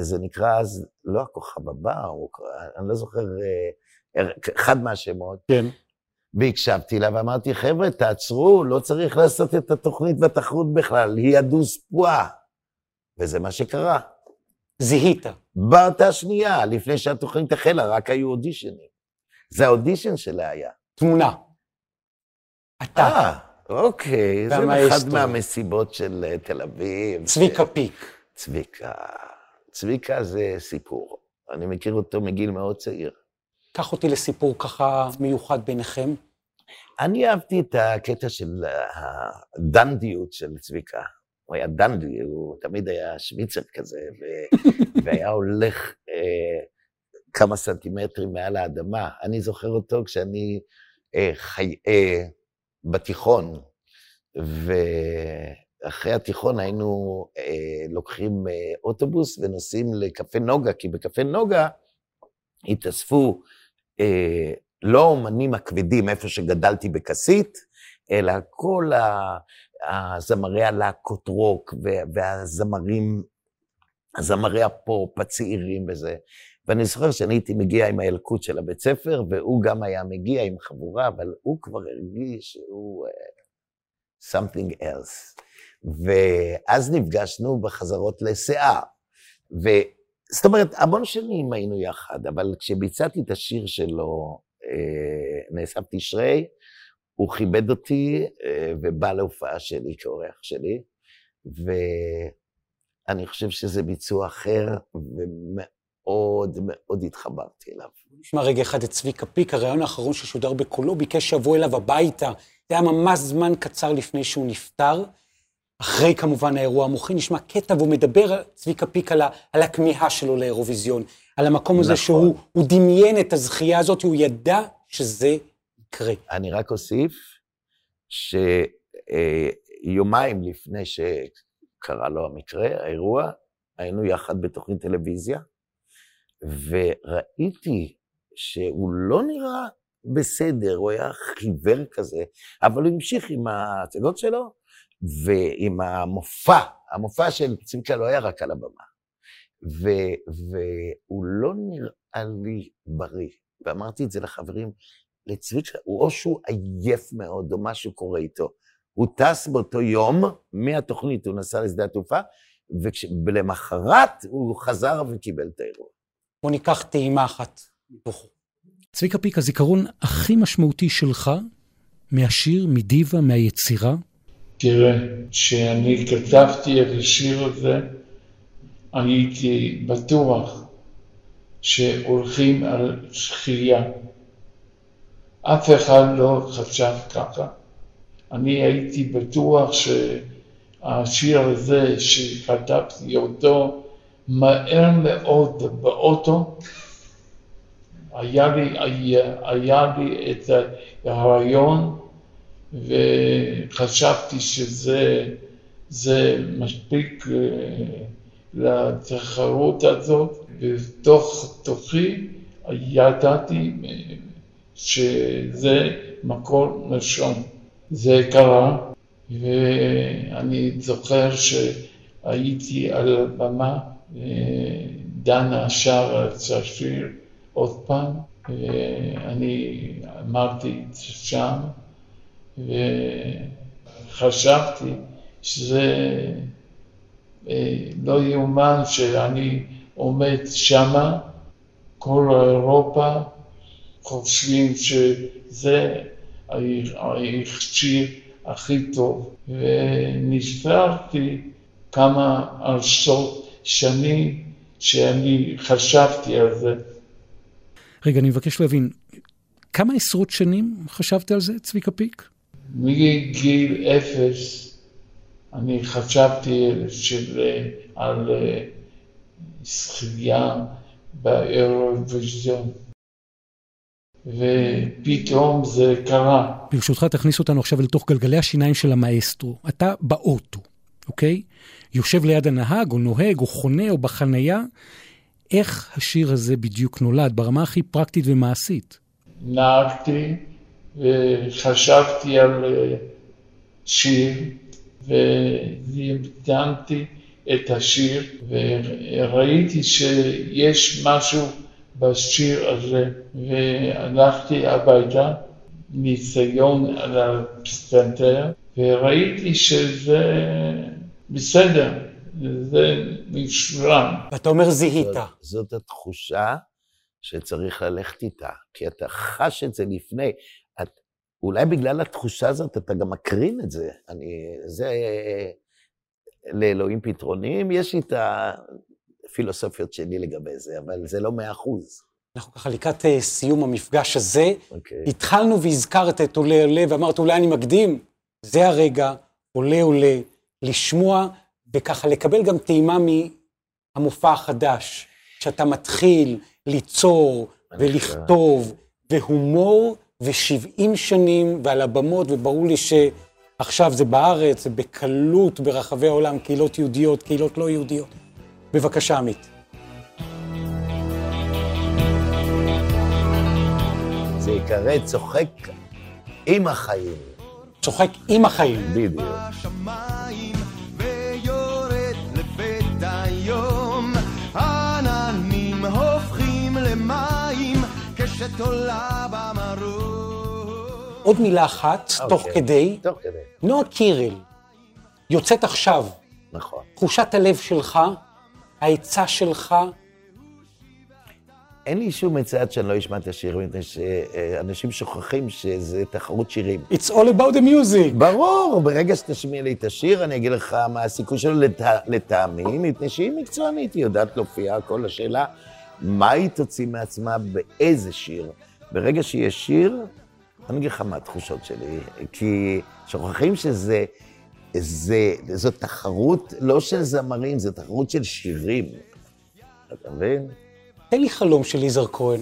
זה נקרא אז, לא הכוכב הבא, הוא, אני לא זוכר, אה, אחד מהשמות. כן. והקשבתי לה ואמרתי, חבר'ה, תעצרו, לא צריך לעשות את התוכנית והתחרות בכלל, היא הדוז פועה. וזה מה שקרה. זיהית. באותה שנייה, לפני שהתוכנית החלה, רק היו אודישנים. זה האודישן שלה היה. תמונה. אתה. אה, אוקיי, זה. אחד מהמסיבות של אה, תל אביב. צביקה פיק. צביקה. צביקה זה סיפור. אני מכיר אותו מגיל מאוד צעיר. קח אותי לסיפור ככה מיוחד ביניכם. אני אהבתי את הקטע של הדנדיות של צביקה. הוא היה דנדי, הוא תמיד היה שוויצר כזה, ו... והיה הולך אה, כמה סנטימטרים מעל האדמה. אני זוכר אותו כשאני אה, חי... אה, בתיכון, ואחרי התיכון היינו אה, לוקחים אה, אוטובוס ונוסעים לקפה נוגה, כי בקפה נוגה התאספו אה, לא האומנים הכבדים, איפה שגדלתי בכסית, אלא כל ה- הזמרי הלהקות רוק וה- והזמרים, הזמרי הפופ הצעירים וזה. ואני זוכר שאני הייתי מגיע עם הילקוט של הבית ספר, והוא גם היה מגיע עם חבורה, אבל הוא כבר הרגיש שהוא uh, something else. ואז נפגשנו בחזרות לשיער. וזאת אומרת, המון שנים היינו יחד, אבל כשביצעתי את השיר שלו, אה, נאסף תשרי, הוא כיבד אותי אה, ובא להופעה שלי כאורח שלי, ואני חושב שזה ביצוע אחר, ומאוד מאוד התחברתי אליו. נשמע רגע אחד את צביקה פיק, הרעיון האחרון ששודר בקולו, ביקש שיבוא אליו הביתה. זה היה ממש זמן קצר לפני שהוא נפטר. אחרי כמובן האירוע המוחי, נשמע קטע והוא מדבר, צביקה פיק, על, ה, על הכמיהה שלו לאירוויזיון, על המקום הזה נכון. שהוא הוא דמיין את הזכייה הזאת, הוא ידע שזה יקרה. אני רק אוסיף שיומיים לפני שקרה לו המקרה, האירוע, היינו יחד בתוכנית טלוויזיה, וראיתי שהוא לא נראה בסדר, הוא היה חיוור כזה, אבל הוא המשיך עם ההצגות שלו ועם המופע. המופע של צביקה לא היה רק על הבמה. ו, והוא לא נראה לי בריא. ואמרתי את זה לחברים, לצביקה, הוא או שהוא עייף מאוד, או משהו קורה איתו. הוא טס באותו יום, מהתוכנית הוא נסע לשדה התעופה, ולמחרת הוא חזר וקיבל את האירוע. בוא ניקח טעימה אחת מתוכו. צביקה פיק, הזיכרון הכי משמעותי שלך מהשיר, מדיבה, מהיצירה? תראה, כשאני כתבתי את השיר הזה, הייתי בטוח שהולכים על שחייה. אף אחד לא חשב ככה. אני הייתי בטוח שהשיר הזה, שכתבתי אותו מהר מאוד באוטו, היה לי, היה, היה לי את הרעיון וחשבתי שזה זה מספיק אה, לתחרות הזאת, ובתוך תוכי ידעתי אה, שזה מקור לשון. זה קרה, ואני זוכר שהייתי על הבמה, ודנה שרה את השיר עוד פעם, ואני אמרתי שם, וחשבתי שזה אה, לא יאומן שאני עומד שמה, כל אירופה חושבים שזה השיר הכי טוב, ונזכרתי כמה עשרות שנים שאני חשבתי על זה. רגע, אני מבקש להבין, כמה עשרות שנים חשבת על זה, צביקה פיק? מגיל אפס אני חשבתי של, על זכייה באירוויזיון, ופתאום זה קרה. ברשותך, תכניס אותנו עכשיו לתוך גלגלי השיניים של המאסטרו. אתה באוטו, אוקיי? יושב ליד הנהג, או נוהג, או חונה, או בחנייה. איך השיר הזה בדיוק נולד, ברמה הכי פרקטית ומעשית? נהגתי וחשבתי על שיר, ודמתי את השיר, וראיתי שיש משהו בשיר הזה, והלכתי הביתה, ניסיון על הפסנתר, וראיתי שזה בסדר, זה משברם. ואתה אומר זיהית. זאת, זאת התחושה שצריך ללכת איתה, כי אתה חש את זה לפני. אולי בגלל התחושה הזאת אתה גם מקרין את זה. אני, זה, לאלוהים פתרונים, יש לי את הפילוסופיות שלי לגבי זה, אבל זה לא מאה אחוז. אנחנו ככה לקראת אה, סיום המפגש הזה. אוקיי. התחלנו והזכרת את עולה עולה, ואמרת אולי אני מקדים. זה הרגע, עולה עולה, לשמוע וככה לקבל גם טעימה מהמופע החדש, שאתה מתחיל ליצור ולכתוב, והומור, ושבעים שנים, ועל הבמות, וברור לי שעכשיו זה בארץ, זה בקלות ברחבי העולם, קהילות יהודיות, קהילות לא יהודיות. בבקשה, עמית. זה ייקרא צוחק עם החיים. צוחק עם החיים. בדיוק. בשמיים עוד מילה אחת, תוך אוקיי, כדי. תוך כדי. נועה קירל יוצאת עכשיו. נכון. תחושת הלב שלך, העצה שלך, אין לי שום עצה עד שאני לא אשמע את השיר, מפני שאנשים שוכחים שזה תחרות שירים. It's all about the music. ברור, ברגע שתשמיע לי את השיר, אני אגיד לך מה הסיכוי שלו לט... לטעמי, מפני שהיא מקצוענית, היא יודעת להופיע, כל השאלה, מה היא תוציא מעצמה באיזה שיר. ברגע שיש שיר, אני אגיד לך מה התחושות שלי, כי שוכחים שזה, זה, זו תחרות לא של זמרים, זו תחרות של שירים. אתה מבין? תן לי חלום של יזהר כהן,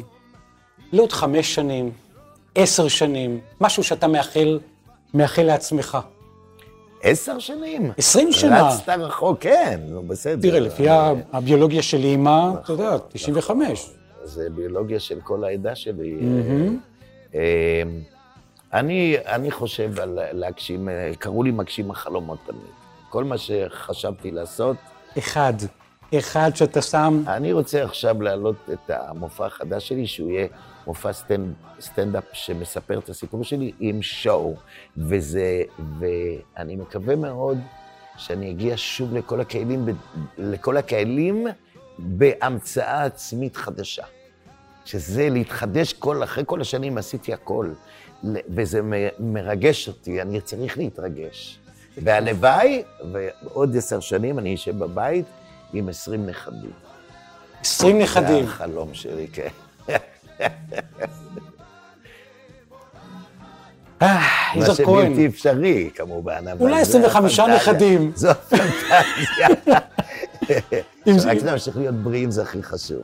לעוד חמש שנים, עשר שנים, משהו שאתה מאחל, מאחל לעצמך. עשר שנים? עשרים שנה. רצת רחוק, כן, נו בסדר. תראה, לפי ה- הביולוגיה של אימא, אתה יודע, 95. זה ביולוגיה של כל העדה שלי. אה, אני, אני חושב על להגשים, אה, קראו לי מגשים החלומות תמיד. כל מה שחשבתי לעשות... אחד, אחד שאתה שם... אני רוצה עכשיו להעלות את המופע החדש שלי, שהוא יהיה מופע סטנד, סטנדאפ שמספר את הסיפור שלי עם show. וזה, ואני מקווה מאוד שאני אגיע שוב לכל הקהלים, לכל הקהלים בהמצאה עצמית חדשה. שזה להתחדש כל, אחרי כל השנים עשיתי הכל, וזה מרגש אותי, אני צריך להתרגש. והלוואי, ועוד עשר שנים אני אשב בבית עם עשרים נכדים. עשרים נכדים. זה החלום שלי, כן. אה, מה. שבלתי אפשרי, כמובן. אולי זה 25 הפנטזיה. נכדים. זו הפנטזיה. רק שנמשיך להיות בריאים זה הכי חשוב.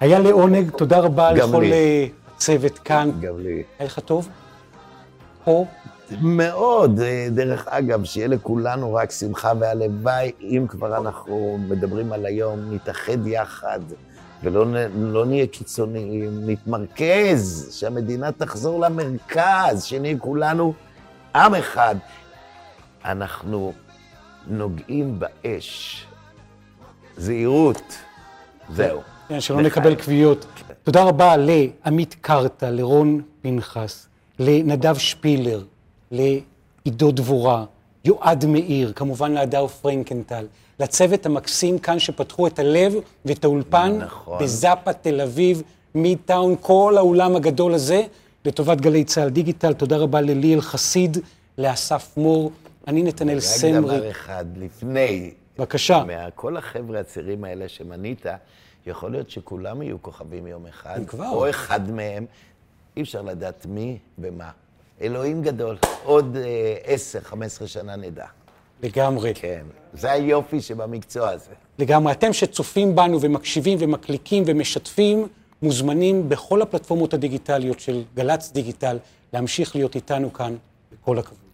היה לעונג, תודה רבה לכל. אה, הצוות כאן. גם לי. היה לך טוב? פה? מאוד. אה, דרך אגב, שיהיה לכולנו רק שמחה והלוואי, אם כבר אנחנו מדברים על היום, נתאחד יחד ולא לא נהיה קיצוניים, נתמרכז, שהמדינה תחזור למרכז, שנהיה כולנו עם אחד. אנחנו נוגעים באש. זהירות. זהו. כן, שלא נקבל קביעות. תודה רבה לעמית קרתא, לרון פנחס, לנדב שפילר, לעידו דבורה, יועד מאיר, כמובן להדר פרנקנטל, לצוות המקסים כאן שפתחו את הלב ואת האולפן נכון. בזאפה תל אביב, מידטאון, כל האולם הגדול הזה, לטובת גלי צה"ל דיגיטל. תודה רבה לליאל חסיד, לאסף מור, אני נתנאל רק סמרי. דבר אחד, לפני. בבקשה. מכל החבר'ה הצעירים האלה שמנית, יכול להיות שכולם יהיו כוכבים יום אחד. כבר. או אחד מהם, אי אפשר לדעת מי ומה. אלוהים גדול, עוד אה, 10-15 שנה נדע. לגמרי. כן, זה היופי שבמקצוע הזה. לגמרי. אתם שצופים בנו ומקשיבים ומקליקים ומשתפים, מוזמנים בכל הפלטפורמות הדיגיטליות של גל"צ דיגיטל להמשיך להיות איתנו כאן, בכל הכבוד.